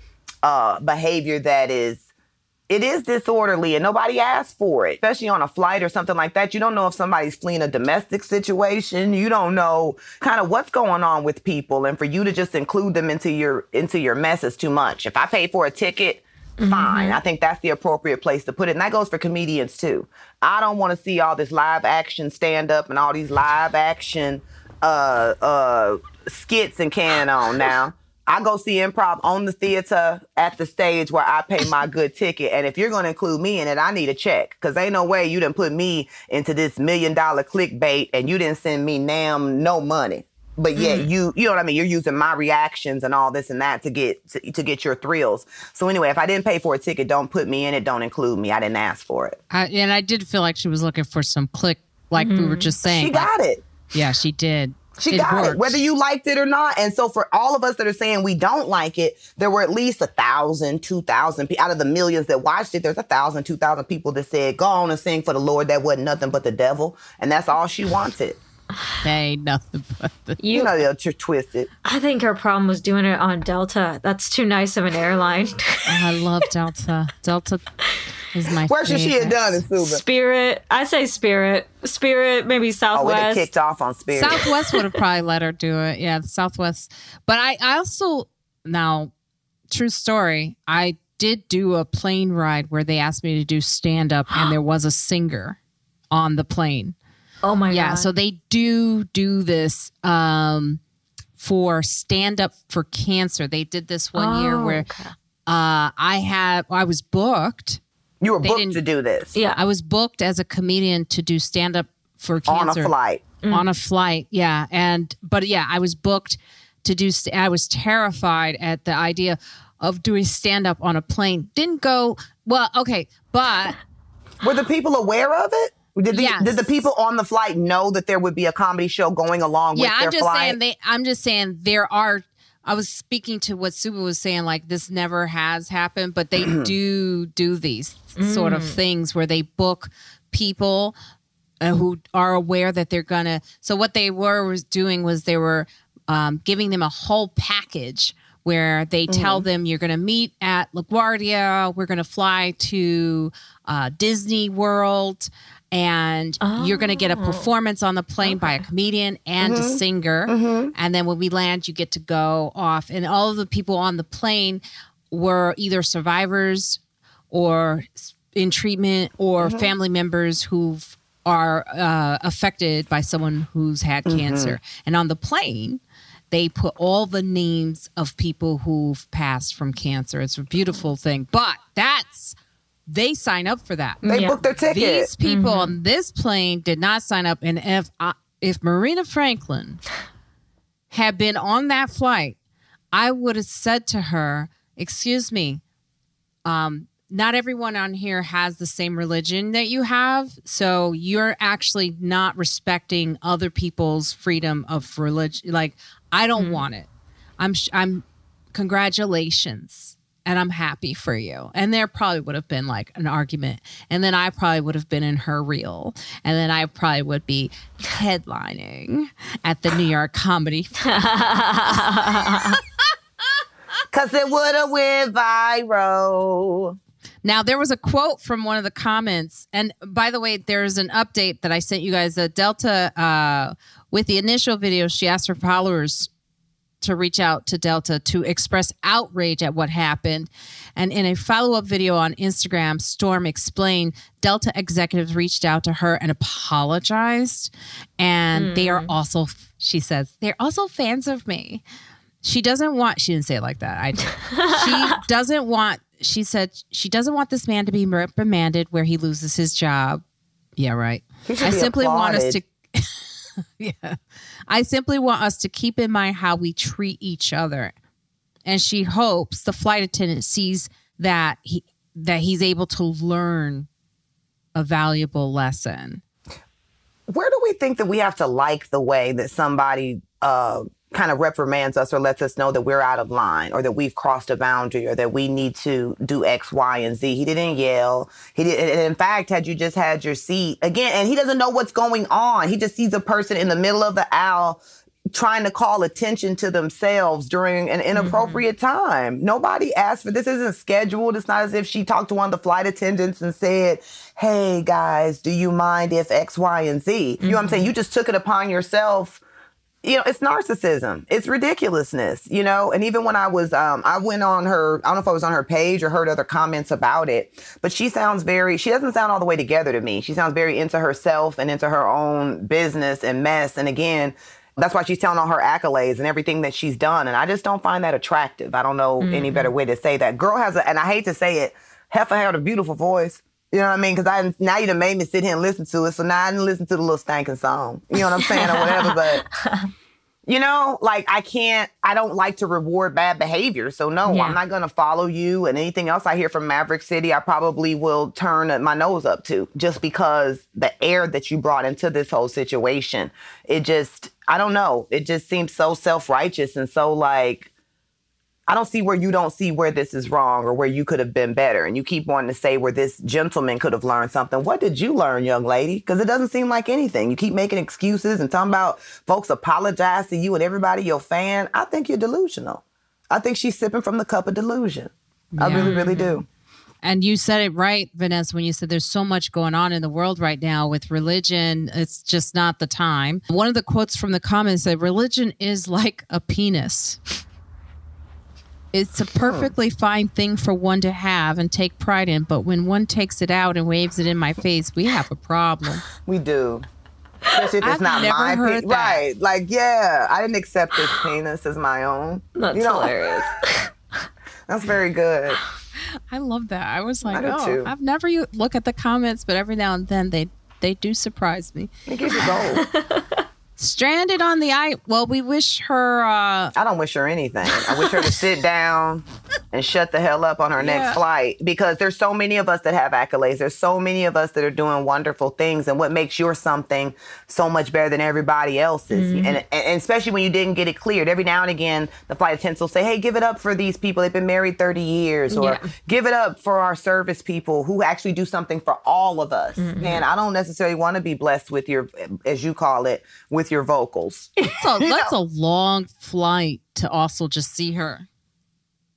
uh, behavior that is it is disorderly and nobody asked for it, especially on a flight or something like that. You don't know if somebody's fleeing a domestic situation. You don't know kind of what's going on with people. And for you to just include them into your into your mess is too much. If I pay for a ticket, fine. I think that's the appropriate place to put it. And that goes for comedians too. I don't want to see all this live action stand up and all these live action uh uh skits and can on now. I go see improv on the theater at the stage where I pay my good ticket. And if you're going to include me in it, I need a check. Cause ain't no way you didn't put me into this million dollar clickbait and you didn't send me nam no money. But yet mm. you, you know what I mean? You're using my reactions and all this and that to get, to, to get your thrills. So anyway, if I didn't pay for a ticket, don't put me in it. Don't include me. I didn't ask for it. I, and I did feel like she was looking for some click, like we were mm. just saying. She got it. yeah, she did. She got it, whether you liked it or not. And so for all of us that are saying we don't like it, there were at least a thousand, two thousand out of the millions that watched it. There's a thousand, two thousand people that said, "Go on and sing for the Lord." That wasn't nothing but the devil, and that's all she wanted. Hey, nothing but the. You know they'll tr- twist it. I think her problem was doing it on Delta. That's too nice of an airline. Oh, I love Delta. Delta is my. Where should she have done it, Subhah? Spirit. I say Spirit. Spirit, maybe Oh, we'd have Southwest. kicked off on Spirit. Southwest would have probably let her do it. Yeah, Southwest. But I, I also now, true story. I did do a plane ride where they asked me to do stand up, and there was a singer on the plane. Oh my Yeah, god. so they do do this um, for stand up for cancer. They did this one year Oh, where okay. uh, I had I was booked. you were they booked to do this yeah. I was booked as a comedian to do stand up for cancer on a flight. on a flight. Yeah, and but yeah, I was booked to do. st- I was terrified at the idea of doing stand up on a plane. Didn't go well. Okay, but Were the people aware of it? Did the, Yes. did the people on the flight know that there would be a comedy show going along yeah, with their I'm just flight? saying they. I'm just saying there are. I was speaking to what Subhah was saying, like this never has happened, but they do do these sort of things where they book people uh, who are aware that they're gonna. So what they were was doing was they were um, giving them a whole package where they tell them you're going to meet at LaGuardia, we're going to fly to uh, Disney World, and you're going to get a oh. performance on the plane by a comedian and a mm-hmm. singer. Mm-hmm. And then when we land, you get to go off. And all of the people on the plane were either survivors or in treatment or mm-hmm. family members who are uh, affected by someone who's had cancer. And on the plane, they put all the names of people who've passed from cancer. It's a beautiful thing. But that's they sign up for that. they Yeah. booked their ticket. These people on this plane did not sign up. And if I, if Marina Franklin had been on that flight, I would have said to her, "Excuse me, um, not everyone on here has the same religion that you have, so you're actually not respecting other people's freedom of religion. Like, I don't want it. I'm, sh- I'm, congratulations." And I'm happy for you. And there probably would have been like an argument. And then I probably would have been in her reel. And then I probably would be headlining at the New York Comedy Cause it would have went viral. Now there was a quote from one of the comments, and by the way, there's an update that I sent you guys. Uh, Delta, uh, with the initial video, she asked her followers to reach out to Delta to express outrage at what happened, and in a follow-up video on Instagram, Storm explained Delta executives reached out to her and apologized, and they are also, she says, they're also fans of me. She doesn't want she didn't say it like that i did. She doesn't want she said she doesn't want this man to be reprimanded where he loses his job. Yeah right. I simply want us to applauded. yeah. I simply want us to keep in mind how we treat each other. And she hopes the flight attendant sees that he that he's able to learn a valuable lesson. Where do we think that we have to like the way that somebody uh, kind of reprimands us or lets us know that we're out of line or that we've crossed a boundary or that we need to do X, Y, and Z. He didn't yell. He did. In fact, had you just had your seat again, and he doesn't know what's going on. He just sees a person in the middle of the aisle trying to call attention to themselves during an inappropriate mm-hmm. time. Nobody asked for this. Isn't scheduled. It's not as if she talked to one of the flight attendants and said, "Hey guys, do you mind if X, Y, and Z?" Mm-hmm. You know what I'm saying? Mm-hmm. You just took it upon yourself you know, it's narcissism. It's ridiculousness, you know? And even when I was, um, I went on her, I don't know if I was on her page or heard other comments about it, but she sounds very, she doesn't sound all the way together to me. She sounds very into herself and into her own business and mess. And again, that's why she's telling all her accolades and everything that she's done. And I just don't find that attractive. I don't know mm-hmm. any better way to say that. Girl has a, and I hate to say it, Heifer had a beautiful voice. You know what I mean? Because I now you done made me sit here and listen to it. So now I didn't listen to the little stanking song. You know what I'm saying or whatever. But you know, like I can't. I don't like to reward bad behavior. So no, yeah. I'm not going to follow you. And anything else I hear from Maverick City, I probably will turn my nose up to, just because the air that you brought into this whole situation. It just, I don't know. It just seems so self righteous and so like I don't see where you don't see where this is wrong or where you could have been better. And you keep wanting to say where this gentleman could have learned something. What did you learn, young lady? Because it doesn't seem like anything. You keep making excuses and talking about folks apologize to you and everybody, your fan. I think you're delusional. I think she's sipping from the cup of delusion. Yeah. I really, really do. Mm-hmm. And you said it right, Vanessa, when you said there's so much going on in the world right now with religion. It's just not the time. One of the quotes from the comments said, Religion is like a penis. It's a perfectly fine thing for one to have and take pride in, but when one takes it out and waves it in my face, we have a problem. We do. Especially if it's I've not my penis. Right. Like, yeah, I didn't accept this penis as my own. That's you know? hilarious. That's very good. I love that. I was like, I oh, too. I've never you look at the comments, but every now and then they they do surprise me. It gives you gold. Stranded on the ice. Well, we wish her. Uh... I don't wish her anything. I wish her to sit down and shut the hell up on her yeah. next flight because there's so many of us that have accolades. There's so many of us that are doing wonderful things. And what makes your something so much better than everybody else's? Mm-hmm. And, and, especially when you didn't get it cleared. Every now and again, the flight attendants will say, hey, give it up for these people. They've been married 30 years. Or yeah. give it up for our service people who actually do something for all of us. Mm-hmm. And I don't necessarily want to be blessed with your, as you call it, with with your vocals. So that's a long flight to also just see her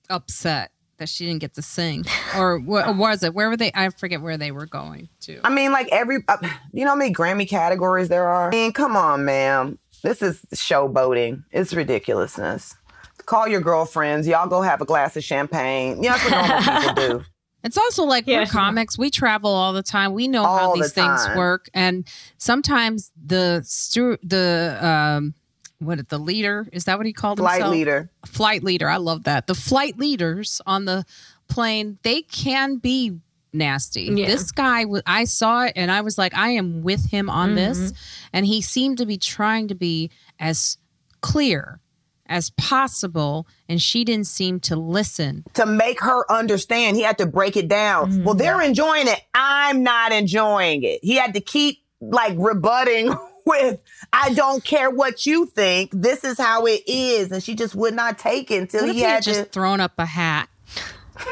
upset that she didn't get to sing, or what was it? Where were they? I forget where they were going to. I mean, like every, uh, you know, how many Grammy categories there are. I mean, come on, ma'am. This is showboating. It's ridiculousness. Call your girlfriends. Y'all go have a glass of champagne. You know, that's what normal people do. It's also like yeah, we're comics. We travel all the time. We know all how these the things work, and sometimes the stu- the um, what the leader is that what he called flight himself? leader flight leader i love that the flight leaders on the plane they can be nasty yeah. this guy i saw it and i was like i am with him on mm-hmm. this and he seemed to be trying to be as clear as possible and she didn't seem to listen to make her understand he had to break it down mm-hmm. well they're enjoying it i'm not enjoying it he had to keep like rebutting with i don't care what you think this is how it is and she just would not take it until what he had, had just thrown up a hat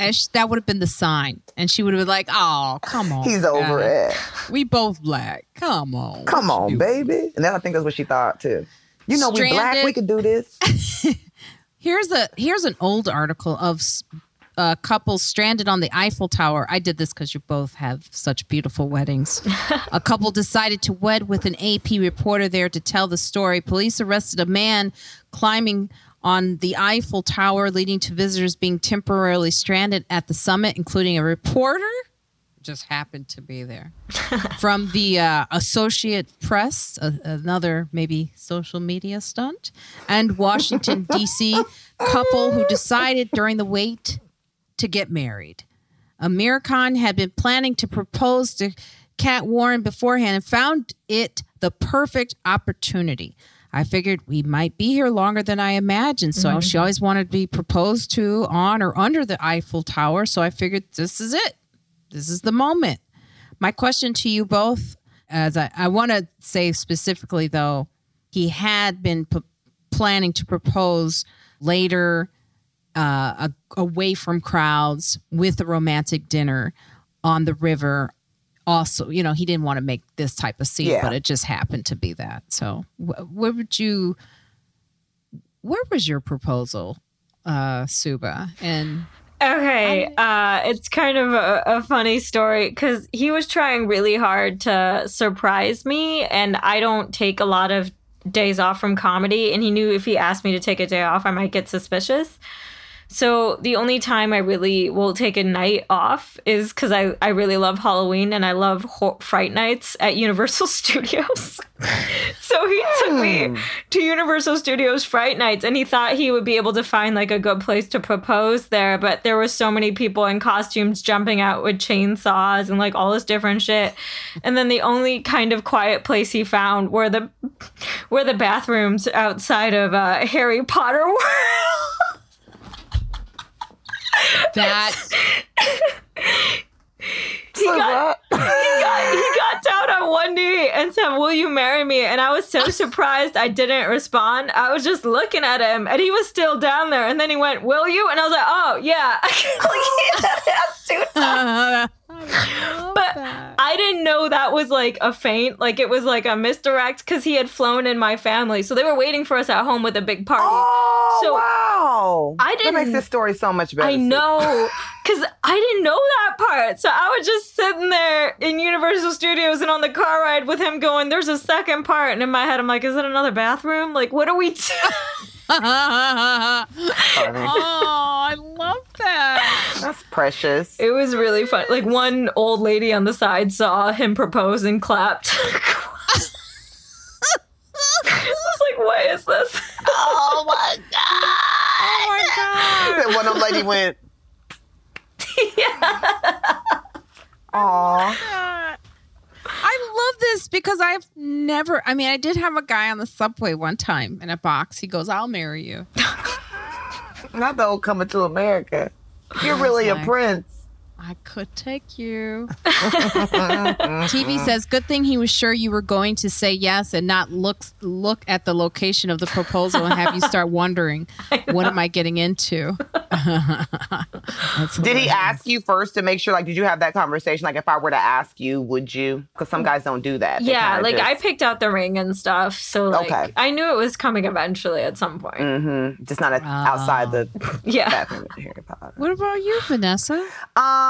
and she, that would have been the sign. And she would have been like, "Oh, come on, he's over it. We both black. Come on, come on, baby." And then I think that's what she thought too. You know, we black. We could do this. here's a here's an old article of uh, couples stranded on the Eiffel Tower. I did this because you both have such beautiful weddings. a couple decided to wed with an AP reporter there to tell the story. Police arrested a man climbing on the Eiffel Tower, leading to visitors being temporarily stranded at the summit, including a reporter just happened to be there. From the uh, Associate Press, uh, another maybe social media stunt, and Washington, D.C. couple who decided during the wait to get married. Amir Khan had been planning to propose to Kat Warren beforehand and found it the perfect opportunity. I figured we might be here longer than I imagined. So mm-hmm. she always wanted to be proposed to on or under the Eiffel Tower. So I figured this is it this is the moment. My question to you both, as I, I want to say specifically though, he had been p- planning to propose later uh, a, away from crowds with a romantic dinner on the river also you know he didn't want to make this type of scene Yeah. but it just happened to be that so wh- where would you where was your proposal uh Subhah and Okay, uh, it's kind of a, a funny story because he was trying really hard to surprise me, and I don't take a lot of days off from comedy, and he knew if he asked me to take a day off, I might get suspicious. So the only time I really will take a night off is because I, I really love Halloween and I love ho- Fright Nights at Universal Studios. so he took me to Universal Studios Fright Nights and he thought he would be able to find like a good place to propose there, but there were so many people in costumes jumping out with chainsaws and like all this different shit. And then the only kind of quiet place he found were the were the bathrooms outside of uh, Harry Potter World. That he got, he got he got down on one knee and said, "Will you marry me?" And I was so surprised I didn't respond. I was just looking at him, and he was still down there. And then he went, "Will you?" And I was like, "Oh yeah." like, he asked two times. But I didn't know that was like a feint, like it was like a misdirect because he had flown in my family, so they were waiting for us at home with a big party. Oh So, wow! I That makes didn't- this story so much better. I know, because I didn't know that part. So I was just sitting there in Universal Studios and on the car ride with him going, there's a second part. And in my head, I'm like, is it another bathroom? Like, what are we doing? oh Funny. i love that That's precious. It was really fun. Like, one old lady on the side saw him propose and clapped. I was like, what is this? oh my oh my god god! One old lady went. yeah. Aw. Oh I love this because I've never. I mean, I did have a guy on the subway one time in a box. He goes, "I'll marry you." Not the old coming to America. You're really a prince. I could take you. TV says, "Good thing he was sure you were going to say yes and not look look at the location of the proposal and have you start wondering, what am I getting into?" Did he ask you first to make sure? Like, did you have that conversation? Like, if I were to ask you, would you? Because some guys don't do that. They Yeah, kinda like I picked out the ring and stuff. So, like, Okay. I knew it was coming eventually at some point. Mhm. just not at, outside the Yeah. bathroom Harry Potter. What about you, Vanessa? Uh,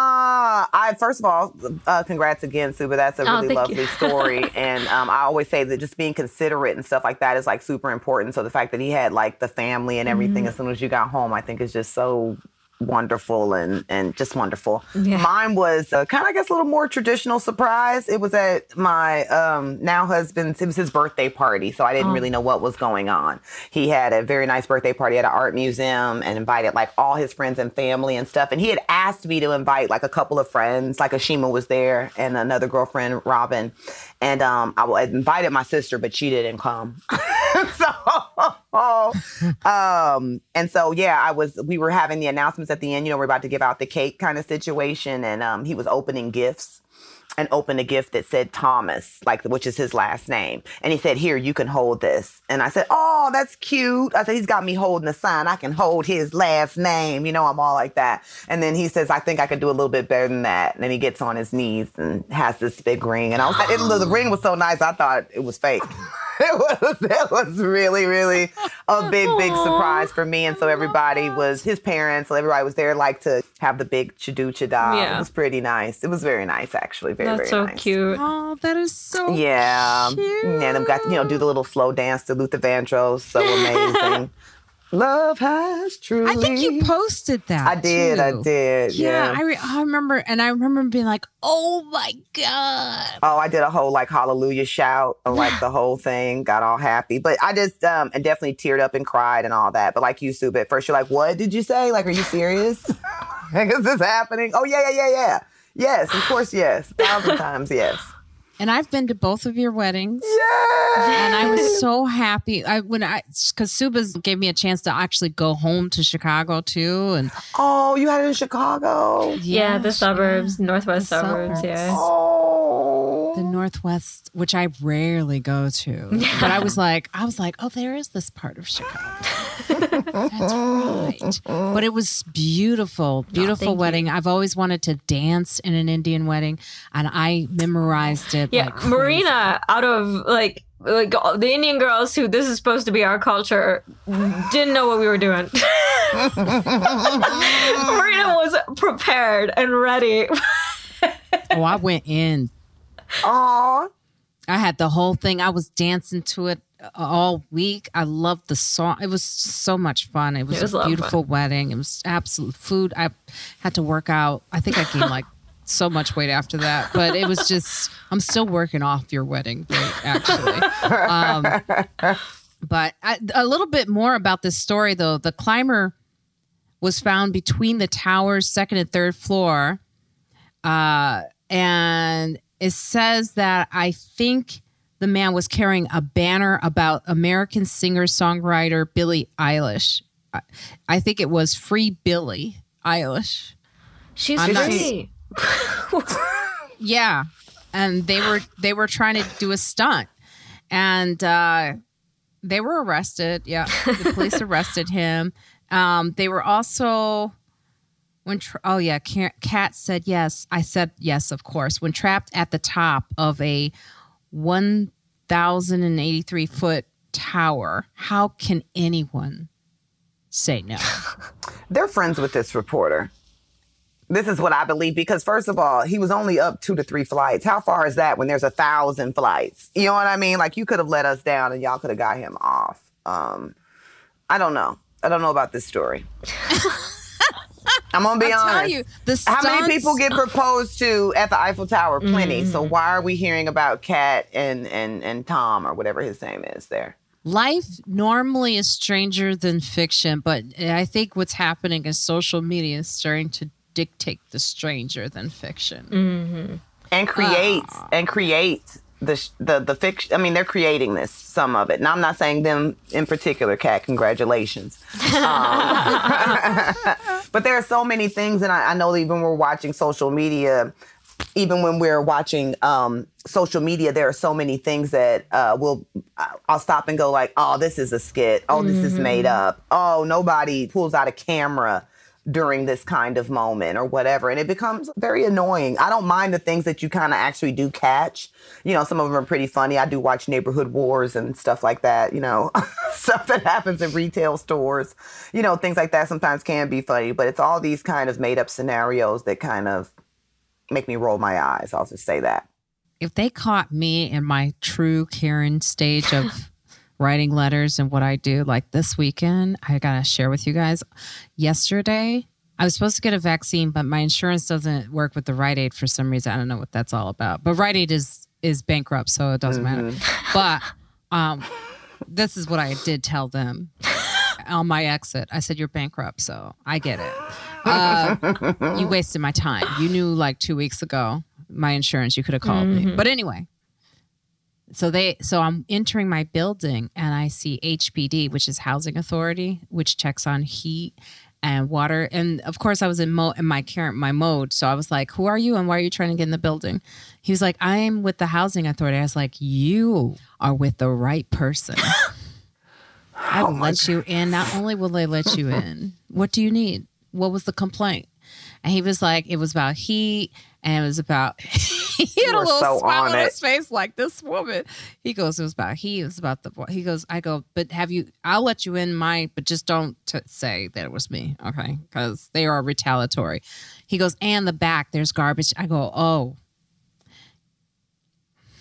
I first of all, uh, congrats again, Subhah. That's a Oh, really thank lovely story, and um, I always say that just being considerate and stuff like that is like super important. So the fact that he had like the family and everything Mm-hmm. as soon as you got home, I think is just so wonderful and and just wonderful. Yeah. Mine was uh, kind of I guess a little more traditional surprise. It was at my um, now husband's. It was his birthday party, so I Oh. didn't really know what was going on. He had a very nice birthday party at an art museum and invited like all his friends and family and stuff. And he had asked me to invite like a couple of friends, like Ashima was there and another girlfriend, Robin. And um, I invited my sister, but she didn't come. so, um, and so yeah, I was. We were having the announcements at the end. You know, we're about to give out the cake kind of situation, and um, he was opening gifts and opened a gift that said Thomas, like which is his last name. And he said, "Here, you can hold this." And I said, "Oh, that's cute." I said, "He's got me holding a sign. I can hold his last name." You know, I'm all like that. And then he says, "I think I could do a little bit better than that." And then he gets on his knees and has this big ring. And I was like, the ring was so nice, I thought it was fake. it was it was really really a big big surprise for me. And so everybody was his parents so everybody was there like to have the big chadu chada Yeah. it was pretty nice. It was very nice actually. Very That's very so nice. cute. Oh, that is so yeah. cute. and them got you know do the little slow dance to Luther Vandross. So amazing love has truly I think you posted that. I did I did Yeah, yeah, I, re- I remember, and I remember being like, "Oh my god!" Oh, I did a whole like hallelujah shout, of, like the whole thing, got all happy. But I just um and definitely teared up and cried and all that. But like you, Sue, at first you're like, what did you say? Like, are you serious? is this happening? Oh yeah, yeah, yeah, yeah. Yes, of course, yes. Thousand times, yes. And I've been to both of your weddings. Yeah. and I was so happy. I when I because Subhah's gave me a chance to actually go home to Chicago too, and Oh, you had it in Chicago. Yeah, the Yes, suburbs, northwest The suburbs, suburbs. Yeah. Oh. The Northwest, which I rarely go to. But I was like, I was like, oh, there is this part of Chicago. That's right. But it was beautiful, beautiful you. wedding. I've always wanted to dance in an Indian wedding, and I memorized it. Yeah, like. Marina, out of like like all- the Indian girls who this is supposed to be our culture, didn't know what we were doing. Marina was prepared and ready. Oh, I went in. Aw. I had the whole thing. I was dancing to it all week. I loved the song. It was so much fun. It was, It was a a beautiful wedding. It was absolute food. I had to work out. I think I gained like so much weight after that, but it was just, I'm still working off your wedding weight, actually. Um, but I, a little bit more about this story, though. The climber was found between the tower's second and third floor. Uh, and it says that I think the man was carrying a banner about American singer songwriter Billie Eilish. I, I think it was Free Billie Eilish. She's I'm not- free. Yeah, and they were they were trying to do a stunt, and uh, they were arrested. Yeah, the police arrested him. Um, they were also when tra- oh yeah, Ca- Kat said yes. I said yes, of course. When trapped at the top of a one thousand and eighty three foot tower, how can anyone say no? They're friends with this reporter. This is what I believe because first of all, he was only up two to three flights. How far is that when there's a thousand flights? You know what I mean? Like you could have let us down and y'all could have got him off. Um, I don't know. I don't know about this story. I'm gonna be I'll honest. tell you, the How many people get proposed to at the Eiffel Tower? Plenty. So Mm-hmm. why are we hearing about Kat and and and Tom or whatever his name is there? life normally is stranger than fiction, but I think what's happening is social media is starting to dictate the stranger than fiction. and create Ah. and create the the the fiction. I mean, they're creating this some of it. and I'm not saying them in particular. Kat, congratulations. Um, but there are so many things, and I, I know even we're watching social media. Even when we're watching um, social media, there are so many things that uh, will I'll stop and go like, "Oh, this is a skit. Oh, this is made up. Oh, nobody pulls out a camera during this kind of moment or whatever. And it becomes very annoying. I don't mind the things that you kind of actually do catch. You know, some of them are pretty funny. I do watch neighborhood wars and stuff like that, you know, stuff that happens in retail stores. You know, things like that sometimes can be funny, but it's all these kind of made up scenarios that kind of make me roll my eyes. I'll just say that. If they caught me in my true Karen stage of writing letters and what I do, like this weekend, I gotta share with you guys. Yesterday, I was supposed to get a vaccine, but my insurance doesn't work with the Rite Aid for some reason. I don't know what that's all about. But Rite Aid is is bankrupt, so it doesn't matter. But um, this is what I did tell them on my exit. I said, "You're bankrupt, so I get it. Uh, you wasted my time. You knew like two weeks ago my insurance. You could have called me. But anyway." So they so I'm entering my building and I see HPD, which is Housing Authority, which checks on heat and water. And of course I was in mo in my current my mode. So I was like, Who are you and why are you trying to get in the building? He was like, I'm with the housing authority. I was like, You are with the right person. I oh will let you in. Not only will they let you in, what do you need? What was the complaint? And he was like, it was about heat and it was about he had You a little so smile on on his face like this woman. He goes, it was about he, it was about the boy. he goes, I go, but have you I'll let you in my but just don't t- say that it was me, okay? Because they are retaliatory. He goes, and the back, there's garbage. I go, oh,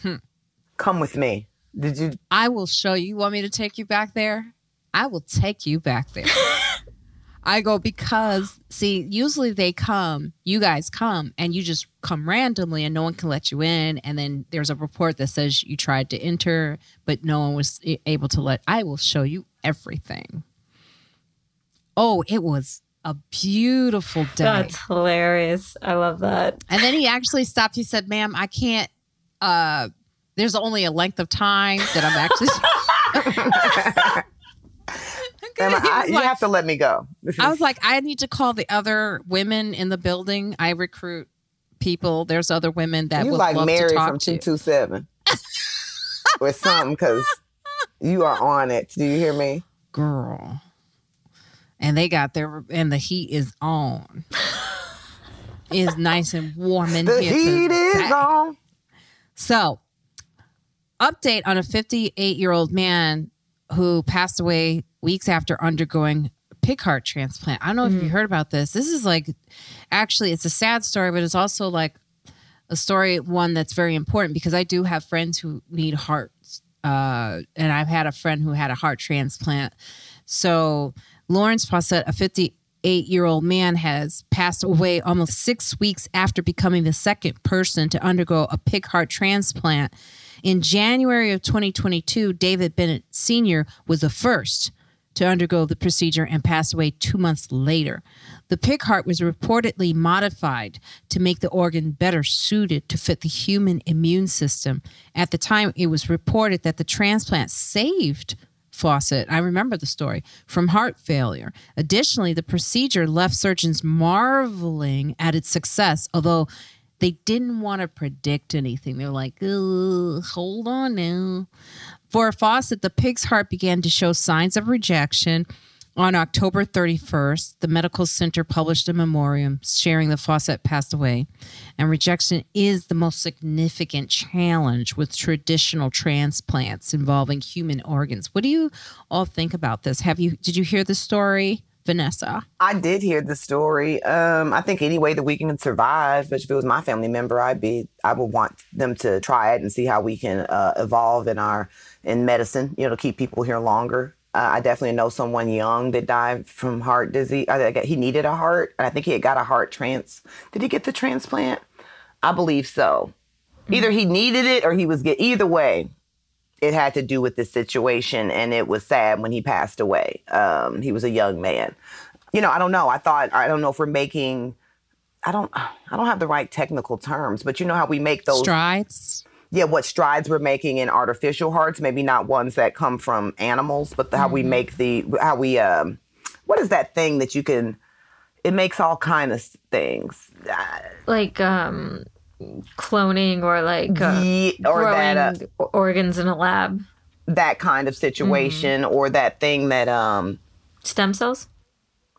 hmm. Come with me. Did you? I will show you. You want me to take you back there? I will take you back there. I go because see, usually they come, you guys come, and you just come randomly, and no one can let you in. And then there's a report that says you tried to enter, but no one was able to let. I will show you everything. Oh, it was a beautiful day. That's hilarious. I love that. And then he actually stopped. He said, "Ma'am, I can't. Uh, there's only a length of time that I'm actually." Emma, I, you like- have to let me go. I was like, I need to call the other women in the building. I recruit people. There's other women that You would like love Mary to talk from to. two two seven or something because you are on it. Do you hear me? Girl. And they got their and the heat is on. is nice and warm in The here. heat is on. So, update on a 58 year old man who passed away weeks after undergoing a pig heart transplant. I don't know if you heard about this. This is like, actually, it's a sad story, but it's also like a story, one that's very important because I do have friends who need hearts. Uh, and I've had a friend who had a heart transplant. So, Lawrence Fawcett, a 58 year old man, has passed away almost six weeks after becoming the second person to undergo a pig heart transplant. In January of 2022, David Bennett Sr. was the first to undergo the procedure and passed away two months later. The pig heart was reportedly modified to make the organ better suited to fit the human immune system. At the time, it was reported that the transplant saved Faucette, I remember the story, from heart failure. Additionally, the procedure left surgeons marveling at its success, although they didn't want to predict anything. They're like, hold on now. For a Faucette, the pig's heart began to show signs of rejection. On October 31st, the medical center published a memoriam sharing that Faucette passed away. And rejection is the most significant challenge with traditional transplants involving human organs. What do you all think about this? Have you did you hear the story, Vanessa? I did hear the story. Um, I think any way that we can survive, but if it was my family member, I'd be, I would want them to try it and see how we can uh, evolve in our in medicine. You know, to keep people here longer. Uh, I definitely know someone young that died from heart disease. He needed a heart, and I think he had got a heart trans. Did he get the transplant? I believe so. Either he needed it or he was get. Either way, it had to do with the situation, and it was sad when he passed away. Um, he was a young man. You know, I don't know. I thought I don't know if we're making. I don't. I don't have the right technical terms, but you know how we make those. Strides. Yeah, what strides we're making in artificial hearts. Maybe not ones that come from animals, but the, how we make the how we. Um, what is that thing that you can? It makes all kind of things. Like um cloning or like uh, Ye- or growing that uh, organs in a lab that kind of situation, or that thing that um. stem cells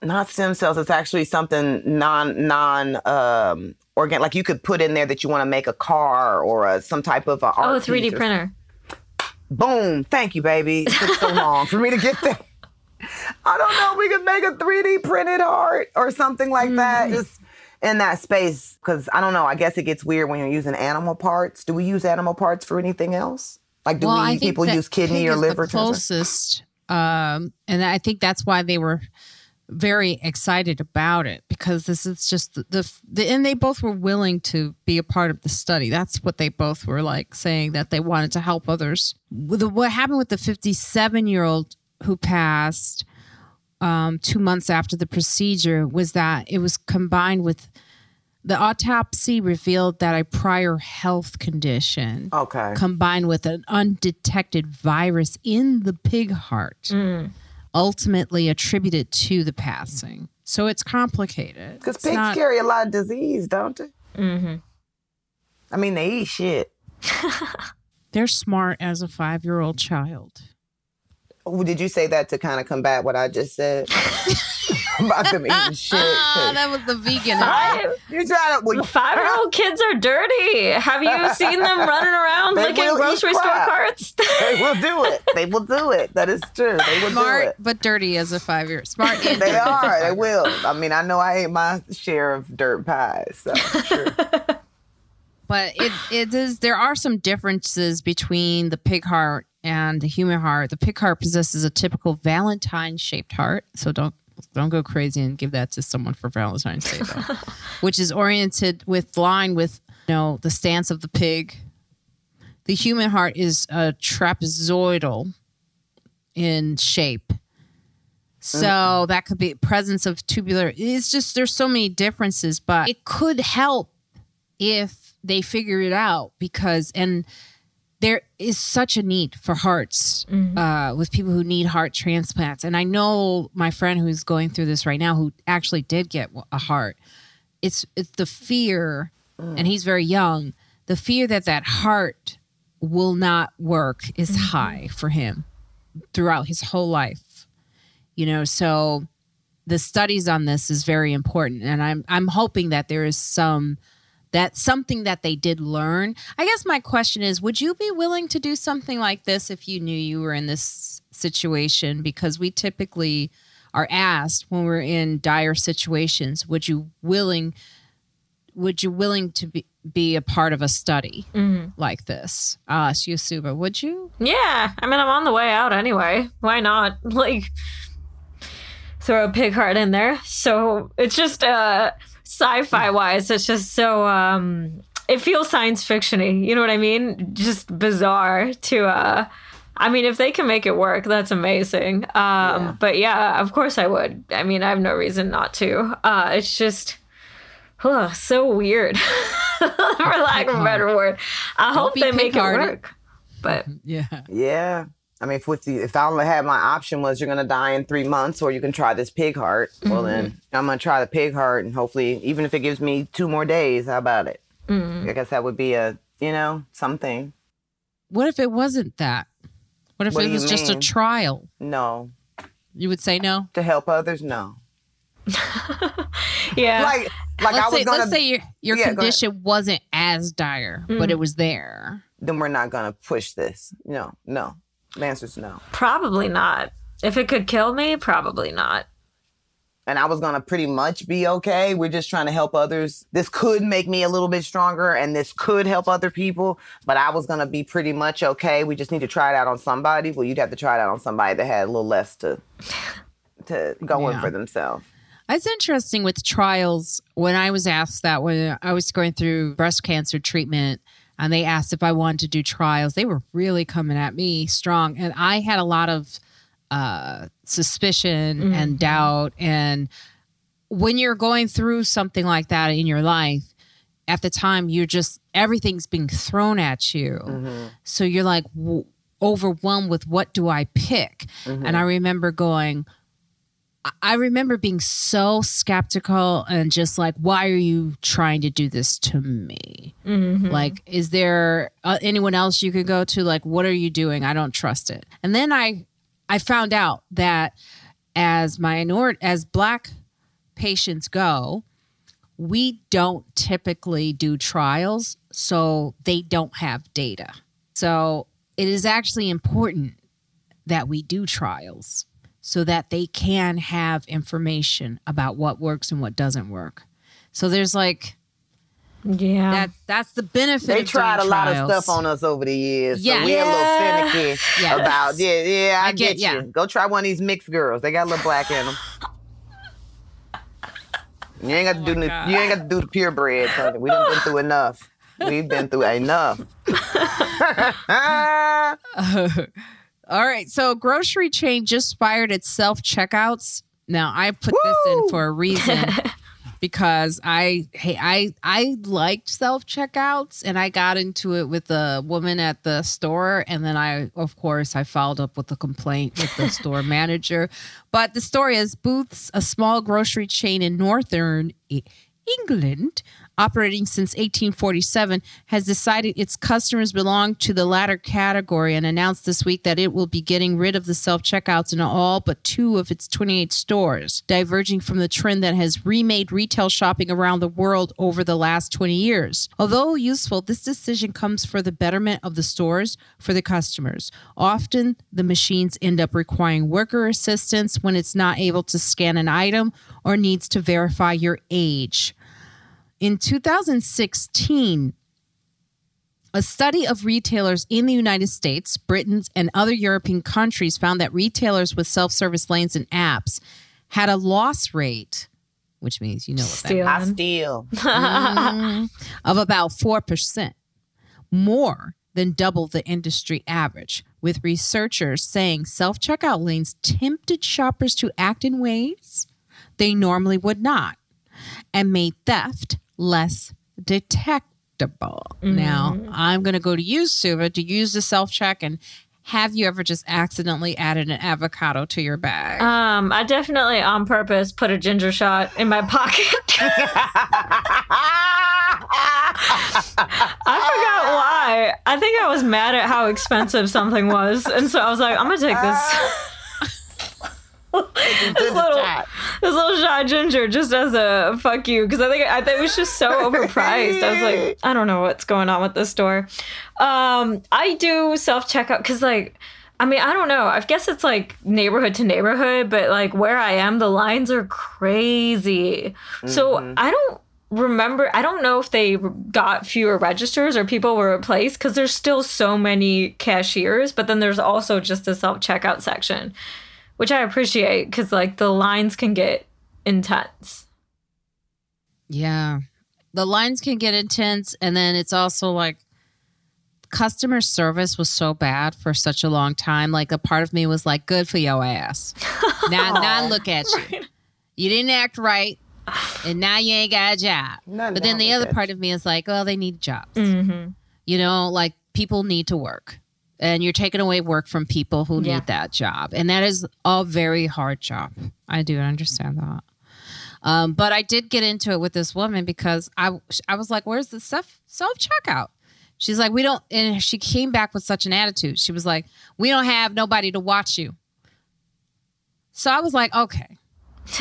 not stem cells. It's actually something non non um organ. Like you could put in there that you want to make a car or a, some type of a art oh 3d printer Boom! Thank you, baby. It took so long for me to get there. I don't know. We could make a 3D printed heart or something like that. Just in that space, because I don't know. I guess it gets weird when you're using animal parts. Do we use animal parts for anything else? Like, do well, we people use kidney or liver? Closest, um, and I think that's why they were very excited about it because this is just the, the, the and they both were willing to be a part of the study. That's what they both were like saying that they wanted to help others. The, what happened with the 57 year old who passed um, two months after the procedure was that it was combined with the autopsy revealed that a prior health condition Okay. combined with an undetected virus in the pig heart ultimately attributed to the passing. So it's complicated. Because pigs not- carry a lot of disease, don't they? Mm-hmm. I mean, they eat shit. they're smart as a five year old child. Oh, Did you say that to kind of combat what I just said about them eating shit? Ah, that was the vegan. Five, you try to. Well, five year old kids are dirty. Have you seen them running around They licking grocery store carts? they will do it. They will do it. That is true. They will do Smart it. but dirty as a five year smart. And They dirty as a are. They will. I mean, I know I ate my share of dirt pies. So sure. but it it is there are some differences between the pig heart and the human heart. The pig heart possesses a typical Valentine shaped heart, so don't don't go crazy and give that to someone for Valentine's Day though. which is oriented with line with you know the stance of the pig. The human heart is a trapezoidal in shape. So that could be presence of tubular. It's just there's so many differences, but it could help if they figure it out because and there is such a need for hearts mm-hmm. uh, with people who need heart transplants. And i know my friend who's going through this right now who actually did get a heart. It's it's the fear mm. and he's very young, the fear that that heart will not work is mm-hmm. high for him throughout his whole life. You know, so the studies on this is very important. And I'm I'm hoping that there is some that something that they did learn. I guess my question is would you be willing to do something like this if you knew you were in this situation because we typically are asked when we're in dire situations would you willing would you willing to be, be a part of a study like this uh so Yusuba, would you Yeah, I mean, I'm on the way out anyway. Why not? Like, throw a pig heart in there. So it's just uh, sci-fi wise. It's just so um, it feels science fictiony. You know what I mean? Just bizarre to. Uh, I mean, if they can make it work, that's amazing. Um, But yeah, of course I would. I mean, I have no reason not to. Uh, it's just. Ugh, so weird, for lack of a better word. I hope they make it work. But yeah Yeah. I mean, if with the, if I only had my option was you're gonna die in three months, or you can try this pig heart. Well, then mm-hmm. I'm gonna try the pig heart, and hopefully, even if it gives me two more days, how about it? Mm-hmm. I guess that would be a you know something. what if it wasn't that what if What it was just a trial No, you would say no to help others, no. yeah, Like like I let's was say, gonna. let's say your, your Yeah, condition wasn't as dire, but it mm. was there. then we're not gonna push this. No, no. The answer's no. Probably not. If it could kill me, probably not. and I was gonna pretty much be okay. We're just trying to help others. This could make me a little bit stronger, and this could help other people. But I was gonna be pretty much okay. We just need to try it out on somebody. Well, you'd have to try it out on somebody that had a little less to to go in for themselves. It's interesting with trials. When I was asked that when I was going through breast cancer treatment, and they asked if I wanted to do trials, they were really coming at me strong, and I had a lot of uh, suspicion mm-hmm. and doubt. And when you're going through something like that in your life, at the time you're just everything's being thrown at you, mm-hmm. so you're like w- overwhelmed with what do I pick? Mm-hmm. And I remember going. I remember being so skeptical and just like, why are you trying to do this to me? Like, is there uh, anyone else you could go to? Like, what are you doing? I don't trust it. And then I, I found out that as minority, as black patients go, we don't typically do trials, so they don't have data. So it is actually important that we do trials so that they can have information about what works and what doesn't work. So there's like Yeah. that that's the benefit They of tried a lot trials. of stuff on us over the years. Yeah. So we're a Yeah. little finicky Yes. about yeah, yeah, I, I get, get- yeah. you. Go try one of these mixed girls. They got a little black in them. You ain't got to do oh the, you ain't got to do the purebred, honey. We done been through enough. We've been through enough. All right, so grocery chain just fired its self checkouts. Now I put this in for a reason because I hey I I liked self checkouts and I got into it with the woman at the store and then I of course I followed up with a complaint with the store manager. But the story is Booths, a small grocery chain in northern England, operating since 1847, has decided its customers belong to the latter category and announced this week that it will be getting rid of the self checkouts in all but two of its 28 stores, diverging from the trend that has remade retail shopping around the world over the last 20 years. Although useful, this decision comes for the betterment of the stores for the customers. Often, the machines end up requiring worker assistance when it's not able to scan an item or needs to verify your age. In 2016, a study of retailers in the United States, Britain, and other European countries found that retailers with self service lanes and apps had a loss rate, which means you know what that Stealing. I steal. of about 4%, more than double the industry average, with researchers saying self checkout lanes tempted shoppers to act in ways they normally would not and made theft less detectable. Now, I'm going to go to you, Subhah, to use the self check and have you ever just accidentally added an avocado to your bag? Um, I definitely on purpose put a ginger shot in my pocket. I forgot why. I think I was mad at how expensive something was, and so I was like, I'm gonna take this. this little, this little shot ginger just as a fuck you because I think I think it was just so overpriced. I was like, I don't know what's going on with this store. Um, I do self checkout because like. I mean, I don't know. I guess it's like neighborhood to neighborhood, but like where I am, the lines are crazy. So I don't remember. I don't know if they got fewer registers or people were replaced because there's still so many cashiers, but then there's also just the self checkout section, which I appreciate because like the lines can get intense. Yeah. The lines can get intense. And then it's also like customer service was so bad for such a long time. Like a part of me was like, good for your ass. now, now look at you. You didn't act right. And now you ain't got a job. Not but then the other at part of me is like, well, they need jobs. Mm-hmm. You know, like people need to work. And you're taking away work from people who Yeah. need that job. And that is a very hard job. I do understand that. Um, but I did get into it with this woman because I I was like, "Where's the self self checkout?" She's like, "We don't." And she came back with such an attitude. She was like, "We don't have nobody to watch you." So I was like, "Okay."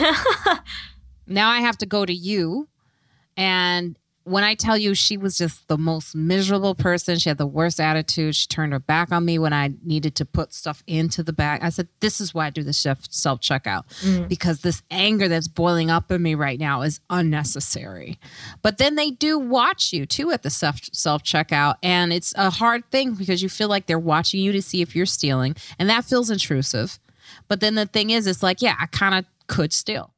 now I have to go to you, and when I tell you she was just the most miserable person, she had the worst attitude. She turned her back on me when I needed to put stuff into the bag. I said, This is why I do the self checkout mm. because this anger that's boiling up in me right now is unnecessary. But then they do watch you too at the self self checkout. And it's a hard thing because you feel like they're watching you to see if you're stealing. And that feels intrusive. But then the thing is, it's like, yeah, I kind of could steal.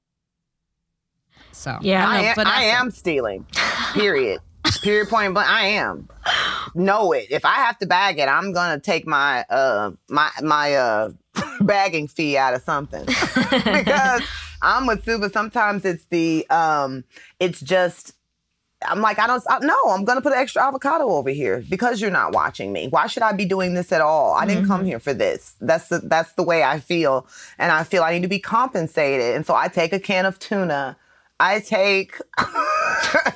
So, Yeah. I I know, am, I am stealing. Period. Period. Point blank. I am. Know it. If I have to bag it, I'm gonna take my uh my my uh bagging fee out of something because I'm with Sue. But sometimes it's the um it's just. I'm like, I don't I, no, I'm gonna put an extra avocado over here because you're not watching me. Why should I be doing this at all? I didn't come here for this. That's the that's the way I feel. And I feel I need to be compensated. And so I take a can of tuna. I take I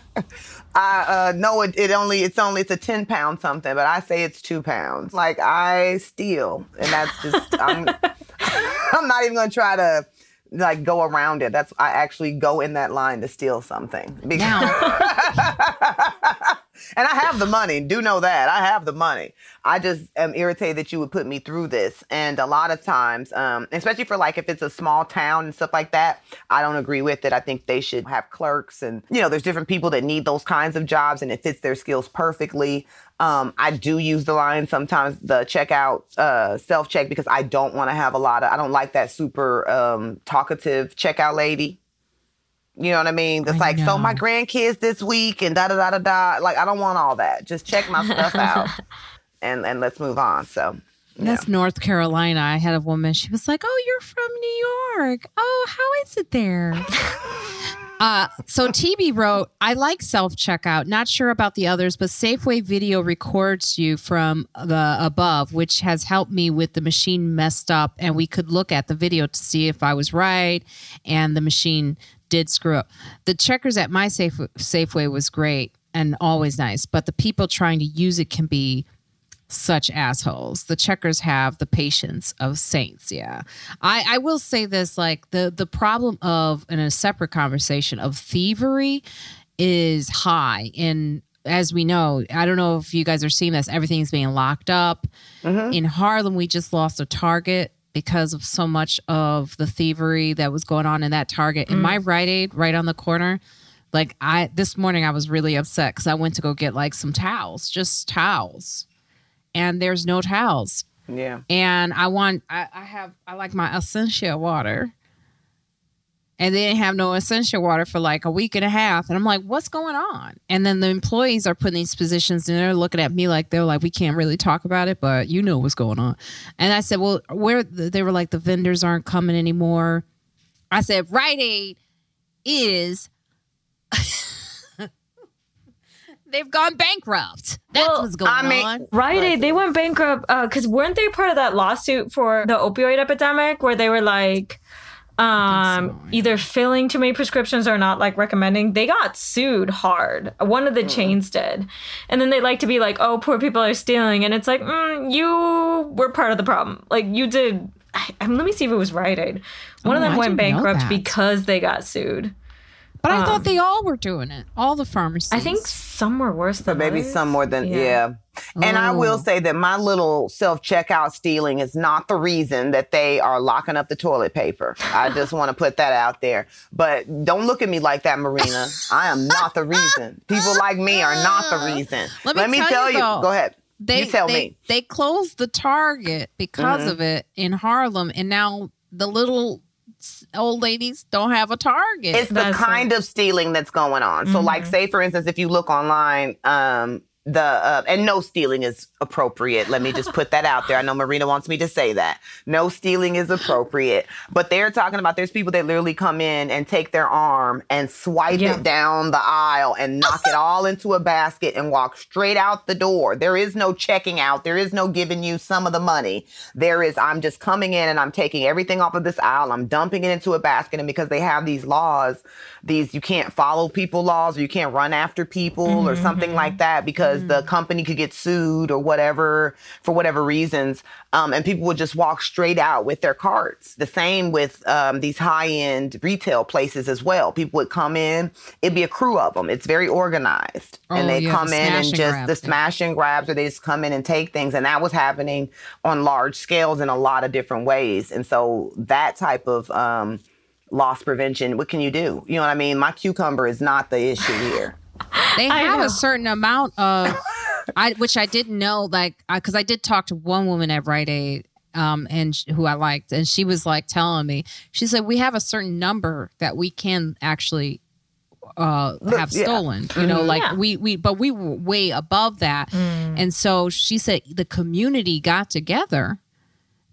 uh no it, it only it's only it's a 10 pound something, but I say it's two pounds. Like I steal. And that's just I'm I'm not even gonna try to like go around it. That's I actually go in that line to steal something. Because Now, and I have the money. Do know that I have the money. I just am irritated that you would put me through this. And a lot of times, um, especially for like if it's a small town and stuff like that, I don't agree with it. I think they should have clerks, and you know, there's different people that need those kinds of jobs, and it fits their skills perfectly. Um, I do use the line sometimes, the checkout uh, self check, because I don't want to have a lot of. I don't like that super um, talkative checkout lady. You know what I mean? It's I like, so my grandkids this week and da da da da da. Like, I don't want all that. Just check my stuff out, and and let's move on. So, yeah. That's North Carolina. I had a woman. She was like, "Oh, you're from New York. Oh, how is it there?" uh, so TB wrote, "I like self checkout. Not sure about the others, but Safeway Video records you from the above, which has helped me with the machine messed up, and we could look at the video to see if I was right, and the machine did screw up. The checkers at my Safe Safeway was great." And always nice, but the people trying to use it can be such assholes. The checkers have the patience of saints. Yeah. I, I will say this like the the problem of in a separate conversation of thievery is high in as we know, I don't know if you guys are seeing this, everything's being locked up. Uh-huh. In Harlem, we just lost a target because of so much of the thievery that was going on in that target. In my mm. Rite Aid, right on the corner, like I this morning I was really upset because I went to go get like some towels, just towels and there's no towels. yeah. And I want, I, I have, I like my essential water. And they didn't have no essential water for like a week and a half. And I'm like, what's going on? And then the employees are putting these positions and they're looking at me like, they're like, we can't really talk about it, but you know what's going on. And I said, well, where, they were like, the vendors aren't coming anymore. I said, Rite Aid is, they've gone bankrupt. That's Well, what's going I mean- on. Right, Aid, they went bankrupt uh, because weren't they part of that lawsuit for the opioid epidemic where they were like, um so, yeah. either filling too many prescriptions or not like recommending. They got sued hard. One of the chains did. And then they like to be like oh poor people are stealing. And it's like mm, you were part of the problem. Like you did. I, I- let me see if it was Rite Aid. One of Oh, them I went bankrupt because they got sued. But I Um, thought they all were doing it. All the pharmacies. I think some were worse than But maybe others. some more than yeah. And I will Oh. say that my little self checkout stealing is not the reason that they are locking up the toilet paper. I just want to put that out there. But don't look at me like that, Marina. I am not the reason. People like me are not the reason. Let me tell you, though, Go ahead. they you tell they, me. they closed the Target because Mhm. of it in Harlem, and now the little s- old ladies don't have a Target. It's the That's kind of stealing that's going on. So, like, say for instance, if you look online, um, the uh, and no stealing is appropriate. Let me just put that out there. I know Marina wants me to say that no stealing is appropriate, but they're talking about there's people that literally come in and take their arm and swipe Yeah. it down the aisle and knock it all into a basket and walk straight out the door. There is no checking out. There is no giving you some of the money. There is I'm just coming in and I'm taking everything off of this aisle. I'm dumping it into a basket, and because they have these laws, these you can't follow people laws or you can't run after people or something like that because the company could get sued or whatever for whatever reasons. Um, and people would just walk straight out with their carts. The same with um, these high end retail places as well. People would come in, it'd be a crew of them. It's very organized. Oh, and they yeah, come the in and and just grabs, the yeah. smash and grabs, or they just come in and take things. And that was happening on large scales in a lot of different ways. And so that type of um, loss prevention, what can you do? You know what I mean? My cucumber is not the issue here. they I have know. a certain amount of I which I didn't know like because I did talk to one woman at Rite Aid um and sh- who I liked and she was like telling me she said we have a certain number that we can actually uh have yeah. stolen you know like Yeah. we we but we were way above that and so she said the community got together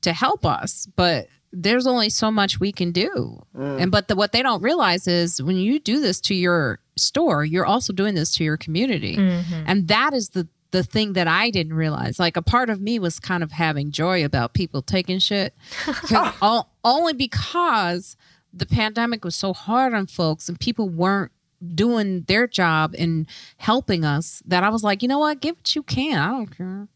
to help us but there's only so much we can do and but the, what they don't realize is when you do this to your store you're also doing this to your community mm-hmm. and that is the the thing that I didn't realize. Like a part of me was kind of having joy about people taking shit. only because the pandemic was so hard on folks and people weren't doing their job and helping us. That I was like, you know what, give what you can. I don't care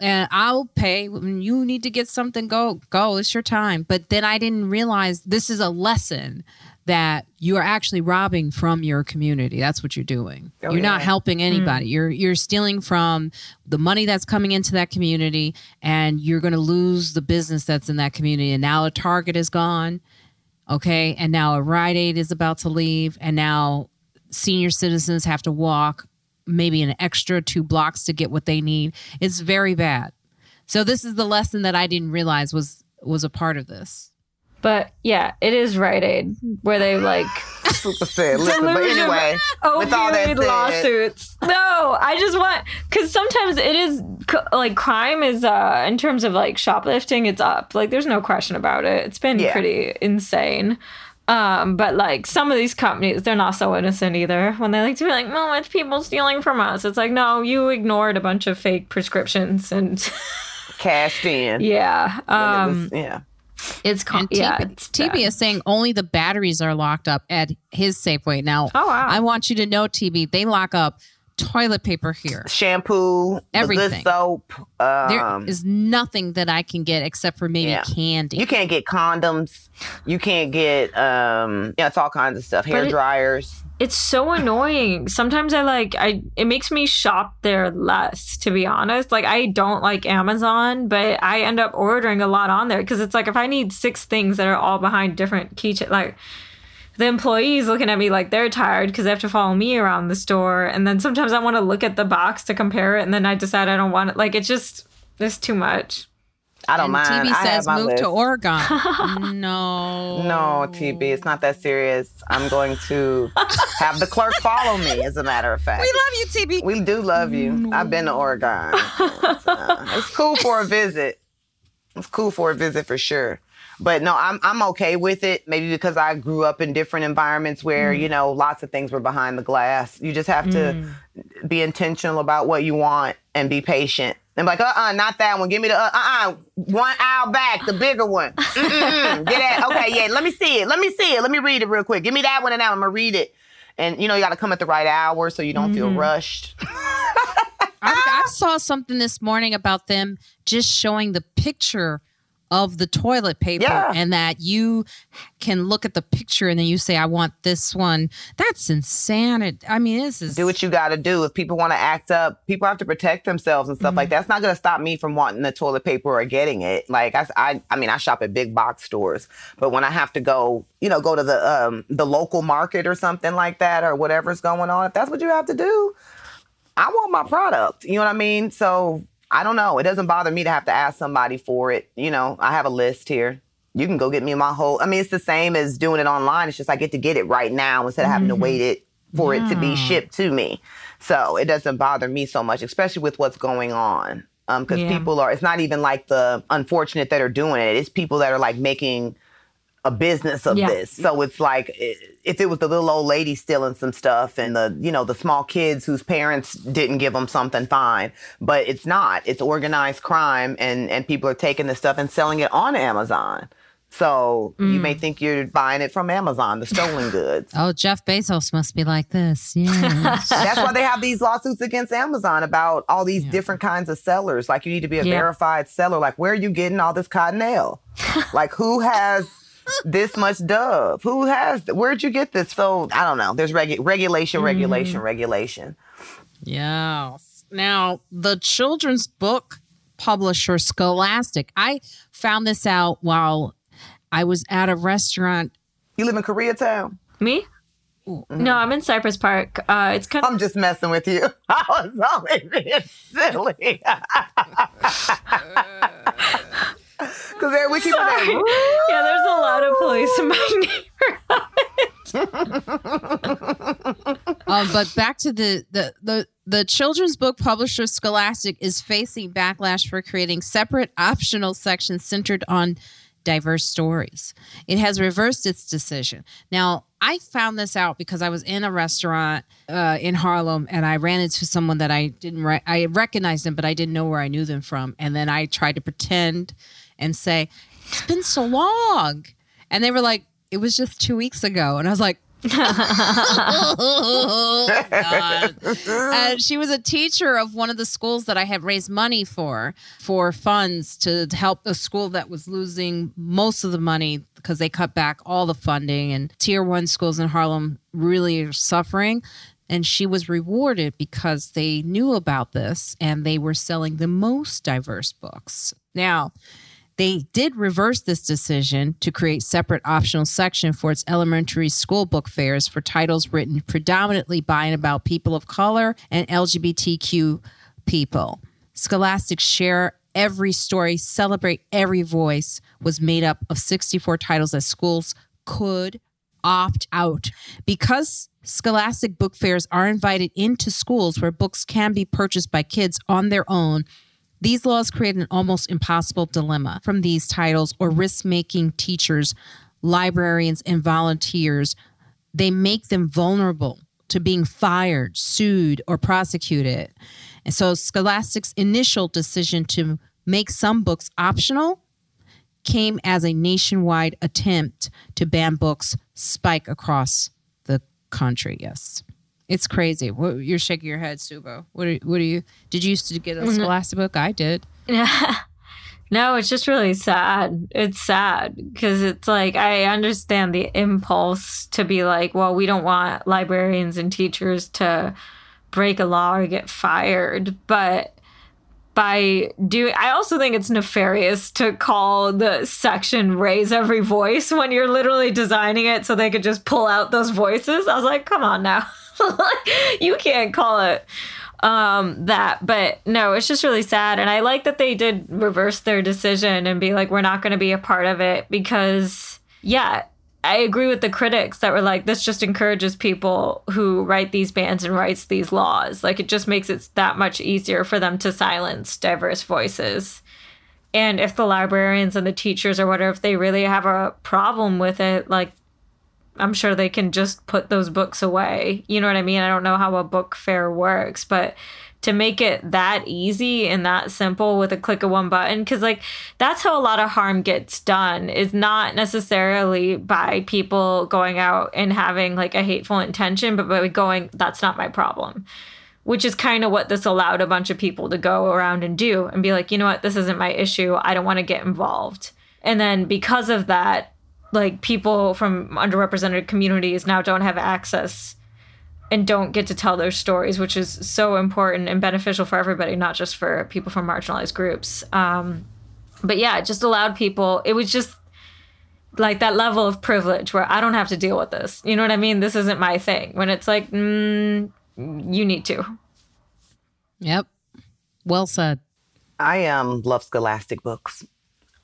and I'll pay when you need to get something. Go, go. It's your time. But then I didn't realize this is a lesson that you are actually robbing from your community. That's what you're doing. Oh, you're not helping hmm. anybody. You're you're stealing from the money that's coming into that community, and you're going to lose the business that's in that community. And now a Target is gone. Okay, and now a Rite Aid is about to leave, and now senior citizens have to walk maybe an extra two blocks to get what they need. It's very bad. So this is the lesson that I didn't realize was was a part of this. But yeah, it is Rite Aid where they like Super sad. Listen, but anyway, with all that said, lawsuits. No, I just want because sometimes it is like crime is uh in terms of like shoplifting, it's up. Like there's no question about it. It's been Yeah. pretty insane. Um, but like some of these companies, they're not so innocent either. When they like to be like, "No, it's people stealing from us," it's like, no, you ignored a bunch of fake prescriptions, and cashed in. yeah, um, was- yeah. It's con- And yeah, it's TB is saying only the batteries are locked up at his Safeway. Now, Oh, wow. I want you to know, TB, they lock up toilet paper here. Shampoo, the Everything. good soap. There Um, is nothing that I can get except for maybe Yeah. candy. you can't get condoms. You can't get um yeah, it's all kinds of stuff. Hair it- dryers. it's so annoying. Sometimes I like I it makes me shop there less to be honest. Like I don't like Amazon, but I end up ordering a lot on there cuz it's like if I need six things that are all behind different keychain like the employees looking at me like they're tired because they have to follow me around the store and then sometimes I want to look at the box to compare it and then I decide I don't want it. Like it's just there's too much. I don't and mind. TB I have says my move list. to Oregon. no. No, TB, it's not that serious. I'm going to have the clerk follow me, as a matter of fact. We love you, TB. We do love you. I've been to Oregon. It's, uh, it's cool for a visit. It's cool for a visit for sure. But no, I'm I'm okay with it. Maybe because I grew up in different environments where you know lots of things were behind the glass. You just have to be intentional about what you want and be patient. And like, uh uh not that one. Give me the uh uh one aisle back, the bigger one. Mm-mm-mm. Get that? Okay, yeah. Let me see it. Let me see it. Let me read it real quick. Give me that one and that. one. I'm gonna read it. And you know, you got to come at the right hour so you don't feel rushed. I, I saw something this morning about them just showing the picture of the toilet paper Yeah. and that you can look at the picture and then you say, I want this one. That's insanity. I mean, this is do what you got to do. If people want to act up, people have to protect themselves and stuff like that. It's not going to stop me from wanting the toilet paper or getting it. Like I, I, I mean, I shop at big box stores, but when I have to go, you know, go to the um, the local market or something like that or whatever's going on, if that's what you have to do, I want my product. You know what I mean? So I don't know. It doesn't bother me to have to ask somebody for it. You know, I have a list here. You can go get me my whole. I mean, it's the same as doing it online. It's just I get to get it right now instead of having to wait it for it to be shipped to me. So it doesn't bother me so much, especially with what's going on. Um, because Yeah. people are. It's not even like the unfortunate that are doing it. It's people that are like making a business of Yeah. this. So it's like if it was the little old lady stealing some stuff and the you know the small kids whose parents didn't give them something fine, but it's not. It's organized crime and and people are taking this stuff and selling it on Amazon. So you may mm. think you're buying it from Amazon, the stolen goods. Oh, Jeff Bezos must be like this. Yeah. That's why they have these lawsuits against Amazon about all these different kinds of sellers. Like you need to be a Yeah. verified seller. Like where are you getting all this cottonelle? like who has this much dove? Who has? Where'd you get this? So I don't know. There's regu- regulation, regulation, mm-hmm. regulation. Yes. Now, the children's book publisher Scholastic, I found this out while I was at a restaurant. You live in Koreatown? Me? Mm-hmm. No, I'm in Cypress Park. Uh, it's kind of I'm just messing with you. I was only being silly. Uh. Because we keep Sorry. it. yeah. There's a lot of police in my neighborhood. Um, but back to the, the the the children's book publisher Scholastic is facing backlash for creating separate optional sections centered on diverse stories. It has reversed its decision. Now, I found this out because I was in a restaurant uh, in Harlem and I ran into someone that I didn't re- I recognized them, but I didn't know where I knew them from. And then I tried to pretend and say, "It's been so long," and they were like, "It was just two weeks ago," and I was like. oh, God. And she was a teacher of one of the schools that I had raised money for, for funds to help a school that was losing most of the money because they cut back all the funding. And tier one schools in Harlem really are suffering. And she was rewarded because they knew about this and they were selling the most diverse books. Now, they did reverse this decision to create separate optional section for its elementary school book fairs for titles written predominantly by and about people of color and LGBTQ people. Scholastic share every story, celebrate every voice was made up of 64 titles that schools could opt out because scholastic book fairs are invited into schools where books can be purchased by kids on their own these laws create an almost impossible dilemma from these titles or risk making teachers, librarians, and volunteers. They make them vulnerable to being fired, sued, or prosecuted. And so Scholastic's initial decision to make some books optional came as a nationwide attempt to ban books spike across the country. Yes. It's crazy. What, you're shaking your head, Subhah. What are, what are you? Did you used to get a mm-hmm. Scholastic book? I did. no, it's just really sad. It's sad because it's like I understand the impulse to be like, well, we don't want librarians and teachers to break a law or get fired, but by doing I also think it's nefarious to call the section raise every voice when you're literally designing it so they could just pull out those voices. I was like, come on now. you can't call it um that but no it's just really sad. And i like that they did reverse their decision and be like we're not going to be a part of it because yeah i agree with the critics that were like this just encourages people who write these bans and writes these laws. Like it just makes it that much easier for them to silence diverse voices. And if the librarians and the teachers or whatever if they really have a problem with it like I'm sure they can just put those books away. You know what I mean? I don't know how a book fair works, but to make it that easy and that simple with a click of one button because like that's how a lot of harm gets done is not necessarily by people going out and having like a hateful intention but by going that's not my problem which is kind of what this allowed a bunch of people to go around and do and be like you know what this isn't my issue i don't want to get involved and then because of that like people from underrepresented communities now don't have access and don't get to tell their stories, which is so important and beneficial for everybody, not just for people from marginalized groups. Um, but yeah, it just allowed people, it was just like that level of privilege where I don't have to deal with this. You know what I mean? This isn't my thing. When it's like, mm, you need to. Yep. Well said. I um love scholastic books.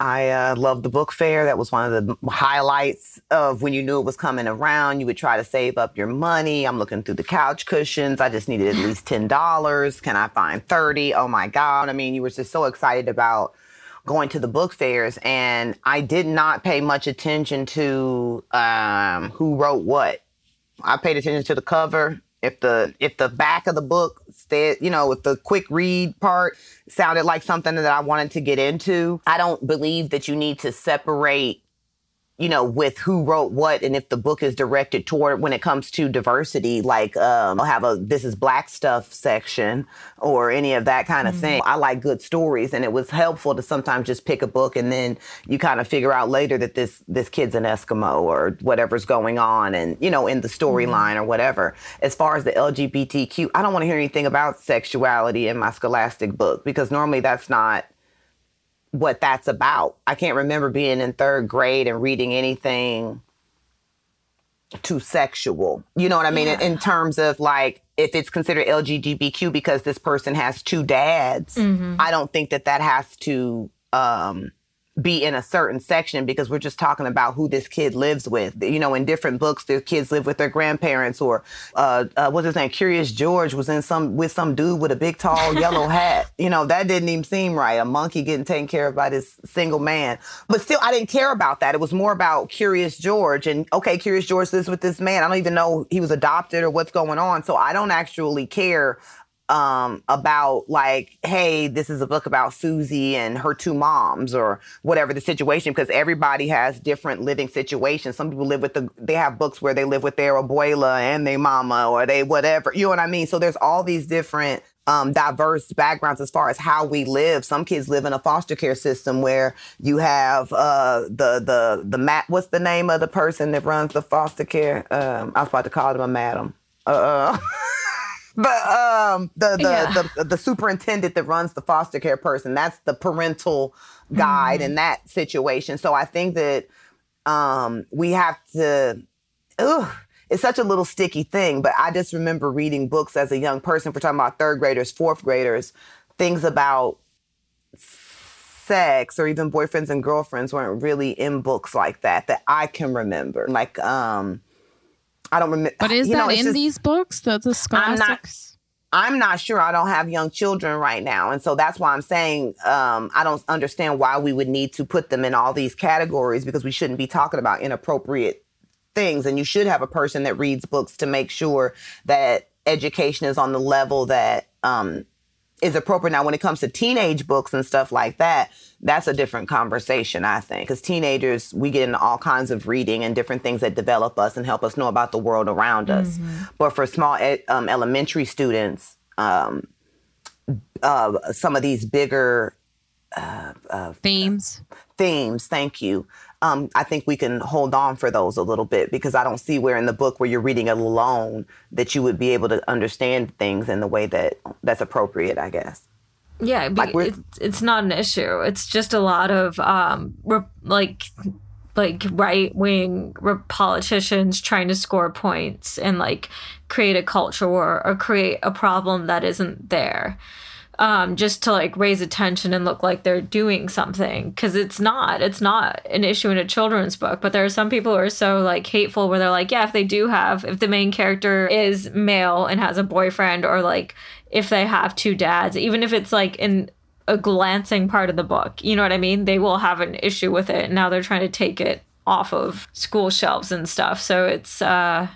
I uh, love the book fair. That was one of the highlights of when you knew it was coming around. You would try to save up your money. I'm looking through the couch cushions. I just needed at least ten dollars. Can I find thirty? Oh my god! I mean, you were just so excited about going to the book fairs, and I did not pay much attention to um, who wrote what. I paid attention to the cover if the if the back of the book said, you know, if the quick read part sounded like something that I wanted to get into, I don't believe that you need to separate you know, with who wrote what and if the book is directed toward when it comes to diversity, like um, I'll have a this is black stuff section or any of that kind of mm-hmm. thing. I like good stories and it was helpful to sometimes just pick a book and then you kind of figure out later that this this kid's an Eskimo or whatever's going on and you know in the storyline mm-hmm. or whatever. As far as the LGBTQ, I don't want to hear anything about sexuality in my scholastic book because normally that's not what that's about. I can't remember being in third grade and reading anything too sexual. You know what I mean? Yeah. In, in, terms of like, if it's considered LGBTQ because this person has two dads, mm-hmm. I don't think that that has to um, be in a certain section because we're just talking about who this kid lives with. You know, in different books, the kids live with their grandparents, or uh, uh, what's his name? Curious George was in some with some dude with a big tall yellow hat. You know, that didn't even seem right. A monkey getting taken care of by this single man. But still, I didn't care about that. It was more about Curious George and okay, Curious George lives with this man. I don't even know he was adopted or what's going on. So I don't actually care um, about like, hey, this is a book about Susie and her two moms or whatever the situation, because everybody has different living situations. Some people live with the, they have books where they live with their abuela and their mama or they whatever, you know what I mean? So there's all these different um, diverse backgrounds as far as how we live. Some kids live in a foster care system where you have uh, the the the mat. What's the name of the person that runs the foster care? Um, I was about to call them a madam. Uh, the um the the, yeah. the the superintendent that runs the foster care person that's the parental guide mm. in that situation so i think that um we have to ugh, it's such a little sticky thing but i just remember reading books as a young person for talking about third graders fourth graders things about sex or even boyfriends and girlfriends weren't really in books like that that i can remember like um I don't remember. But is that know, in just, these books? The, the scholastics? I'm not, I'm not sure. I don't have young children right now. And so that's why I'm saying um, I don't understand why we would need to put them in all these categories because we shouldn't be talking about inappropriate things. And you should have a person that reads books to make sure that education is on the level that um, is appropriate. Now, when it comes to teenage books and stuff like that, that's a different conversation, I think. Because teenagers, we get into all kinds of reading and different things that develop us and help us know about the world around us. Mm-hmm. But for small um, elementary students, um, uh, some of these bigger uh, uh, themes, themes, thank you, um, I think we can hold on for those a little bit because I don't see where in the book where you're reading it alone that you would be able to understand things in the way that that's appropriate, I guess. Yeah, like it's, it's not an issue. It's just a lot of um, re- like like right wing re- politicians trying to score points and like create a culture war or create a problem that isn't there um, just to like raise attention and look like they're doing something because it's not it's not an issue in a children's book but there are some people who are so like hateful where they're like yeah if they do have if the main character is male and has a boyfriend or like if they have two dads even if it's like in a glancing part of the book you know what i mean they will have an issue with it and now they're trying to take it off of school shelves and stuff. So it's uh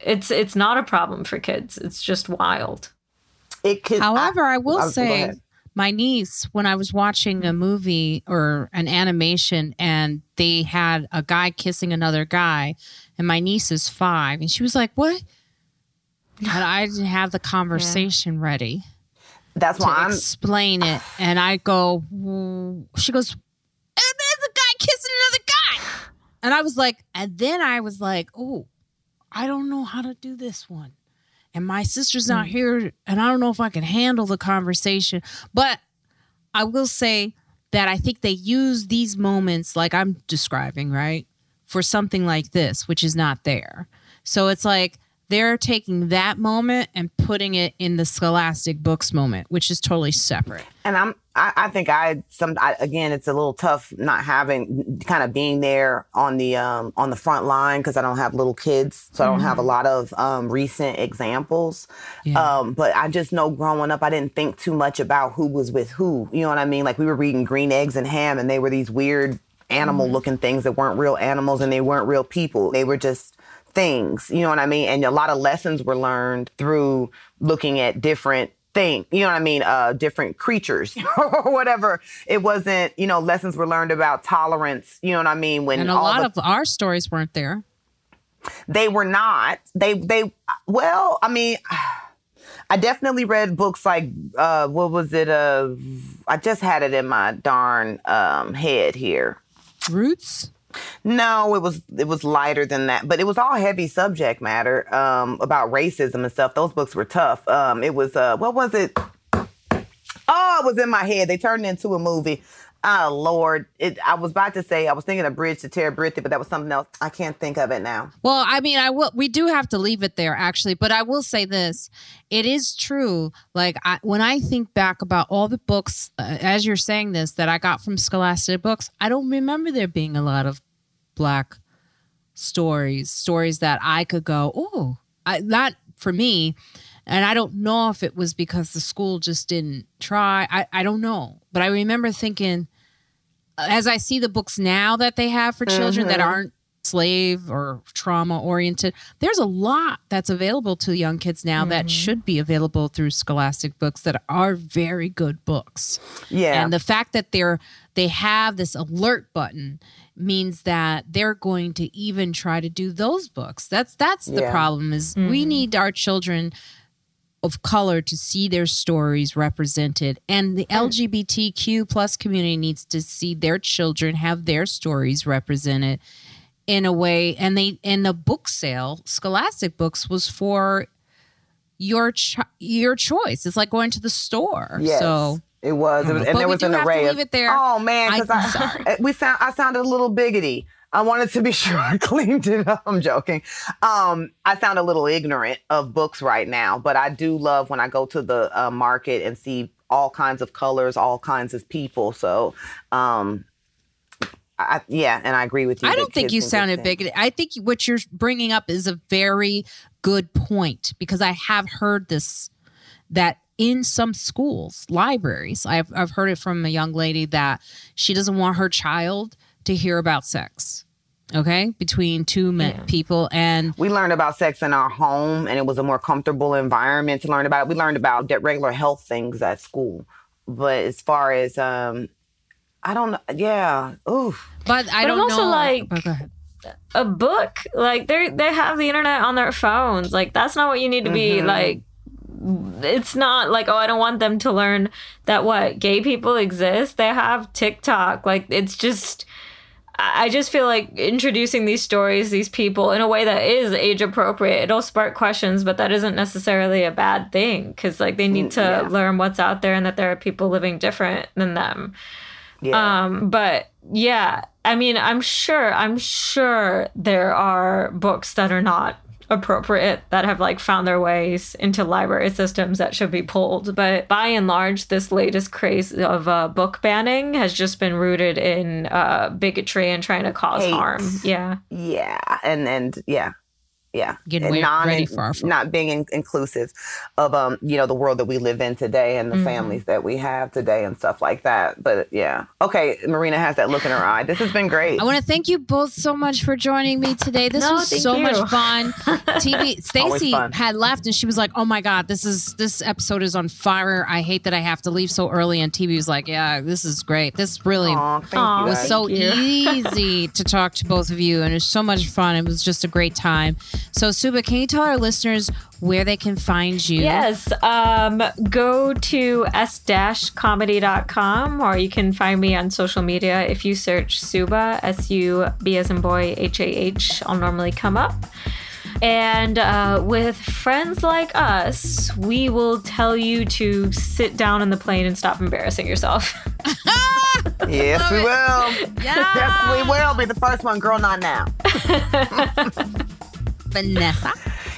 it's it's not a problem for kids. It's just wild. It could. However, I, will I- say my niece, when I was watching a movie or an animation and they had a guy kissing another guy, and my niece is five, and she was like, What? And I didn't have the conversation ready that's why I'm. explain it. And I go, "Mm." She goes, And there's a guy kissing another guy. And I was like, and then I was like, Oh, I don't know how to do this one. And my sister's not mm. here, and I don't know if I can handle the conversation. But I will say that I think they use these moments, like I'm describing, right, for something like this, which is not there. So it's like they're taking that moment and putting it in the scholastic books moment, which is totally separate. and I'm I, I think I some I, again it's a little tough not having kind of being there on the um on the front line because I don't have little kids so I don't have a lot of um recent examples. Yeah. um but I just know growing up I didn't think too much about who was with who you know what I mean? Like we were reading green eggs and ham and they were these weird animal looking things that weren't real animals and they weren't real people. They were just things you know what I mean? And a lot of lessons were learned through looking at different thing you know what i mean? Uh different creatures or whatever. It wasn't you know lessons were learned about tolerance you know what i mean? When And a all lot the, of our stories weren't there. they were not. They they well i mean i definitely read books like uh what was it uh i just had it in my darn um head here. Roots? No, it was it was lighter than that, but it was all heavy subject matter um, about racism and stuff. Those books were tough. Um, it was uh, what was it? Oh, it was in my head. They turned into a movie. Oh Lord, it, I was about to say I was thinking of Bridge to Terabithia, but that was something else. I can't think of it now. Well, I mean, I will. We do have to leave it there, actually. But I will say this: it is true. Like I, when I think back about all the books, uh, as you're saying this, that I got from Scholastic books, I don't remember there being a lot of black stories, stories that I could go, oh, not for me. And I don't know if it was because the school just didn't try. I, I don't know. But I remember thinking, as I see the books now that they have for children that mm-hmm. aren't slave or trauma oriented, there's a lot that's available to young kids now that mm-hmm. should be available through scholastic books that are very good books. Yeah, And the fact that they're they have this alert button means that they're going to even try to do those books. That's that's the Yeah. problem is we mm-hmm. need our children of color to see their stories represented and the hmm. lgbtq plus community needs to see their children have their stories represented in a way and they and the book sale scholastic books was for your cho- your choice it's like going to the store yes, so it was. It was, hmm. and But there we was do an have to array of. it there. Oh man, because I'm I, we sound I sounded a little biggity. I wanted to be sure I cleaned it up. I'm joking. Um, I sound a little ignorant of books right now, but I do love when I go to the uh, market and see all kinds of colors, all kinds of people. So, um, I, yeah, and I agree with you. I don't think you sounded bigoted. I think what you're bringing up is a very good point because I have heard this that in some schools, libraries, I've I've heard it from a young lady that she doesn't want her child to hear about sex. Okay, between two men, people, and we learned about sex in our home and it was a more comfortable environment to learn about. We learned about the regular health things at school. But as far as um I don't know yeah. Ooh. but I But don't I'm also know. like- oh, go ahead. a book like they they have the internet on their phones like that's not what you need to be like it's not like oh i don't want them to learn that what gay people exist they have tiktok like it's just i just feel like introducing these stories these people in a way that is age appropriate it'll spark questions but that isn't necessarily a bad thing because like they need to yeah. learn what's out there and that there are people living different than them Yeah. um, but yeah, I mean, I'm sure, I'm sure there are books that are not appropriate that have like found their ways into library systems that should be pulled. But by and large, this latest craze of uh, book banning has just been rooted in uh, bigotry and trying to cause Hate. harm. Yeah. yeah. And and yeah. Yeah, Getting and non- ready for our fall. not being in- inclusive of um you know the world that we live in today and the Mm-hmm. families that we have today and stuff like that. But yeah, okay, Marina has that look in her eye. This has been great. I want to thank you both so much for joining me today. This No, was so you. much fun. TV Stacy had left and she was like, "Oh my god, this is this episode is on fire. I hate that I have to leave so early." And TV was like, "Yeah, this is great. This really Aw, thank Aw, was guys. so you. easy to talk to both of you, and it was so much fun. It was just a great time. So, Subhah, can you tell our listeners where they can find you? Yes. Um, go to s-comedy.com or you can find me on social media. If you search Subhah, S-U-B as in boy, H-A-H, I'll normally come up. And uh, with friends like us, we will tell you to sit down in the plane and stop embarrassing yourself. yes, we it. will. Yeah. Yes, we will be the first one, girl. Not now. Vanessa.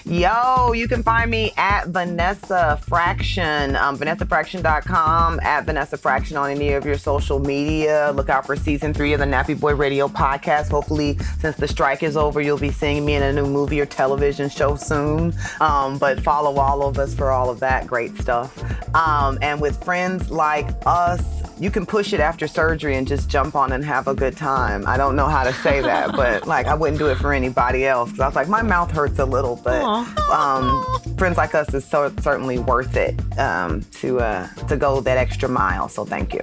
Yo, you can find me at Vanessa Fraction, um, VanessaFraction.com, at Vanessa Fraction on any of your social media. Look out for season three of the Nappy Boy Radio podcast. Hopefully, since the strike is over, you'll be seeing me in a new movie or television show soon. Um, but follow all of us for all of that great stuff. Um, and with friends like us, you can push it after surgery and just jump on and have a good time. I don't know how to say that, but like I wouldn't do it for anybody else. I was like, my mouth hurts a little, but um, friends like us is so, certainly worth it um, to uh, to go that extra mile. So thank you.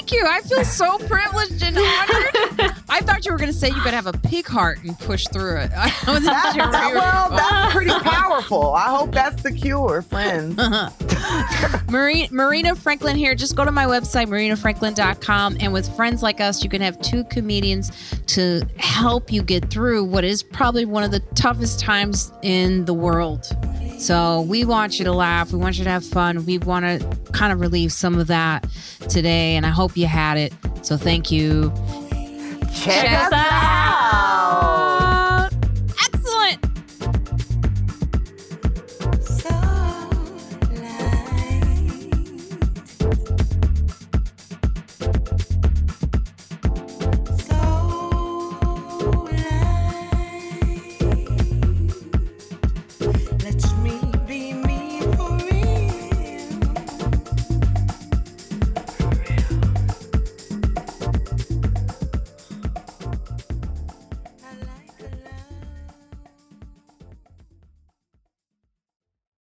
Thank you. I feel so privileged and honored. I thought you were going to say you could have a pig heart and push through it. I wasn't That- sure. that- where you were well, that's pretty powerful. I hope that's the cure, friends. Marina, Marina Franklin here. Just go to my website, marinafranklin.com. And with friends like us, you can have two comedians to help you get through what is probably one of the toughest times in the world. So we want you to laugh. We want you to have fun. We want to kind of relieve some of that today. And I hope you had it. So thank you. Check, Check us out. out.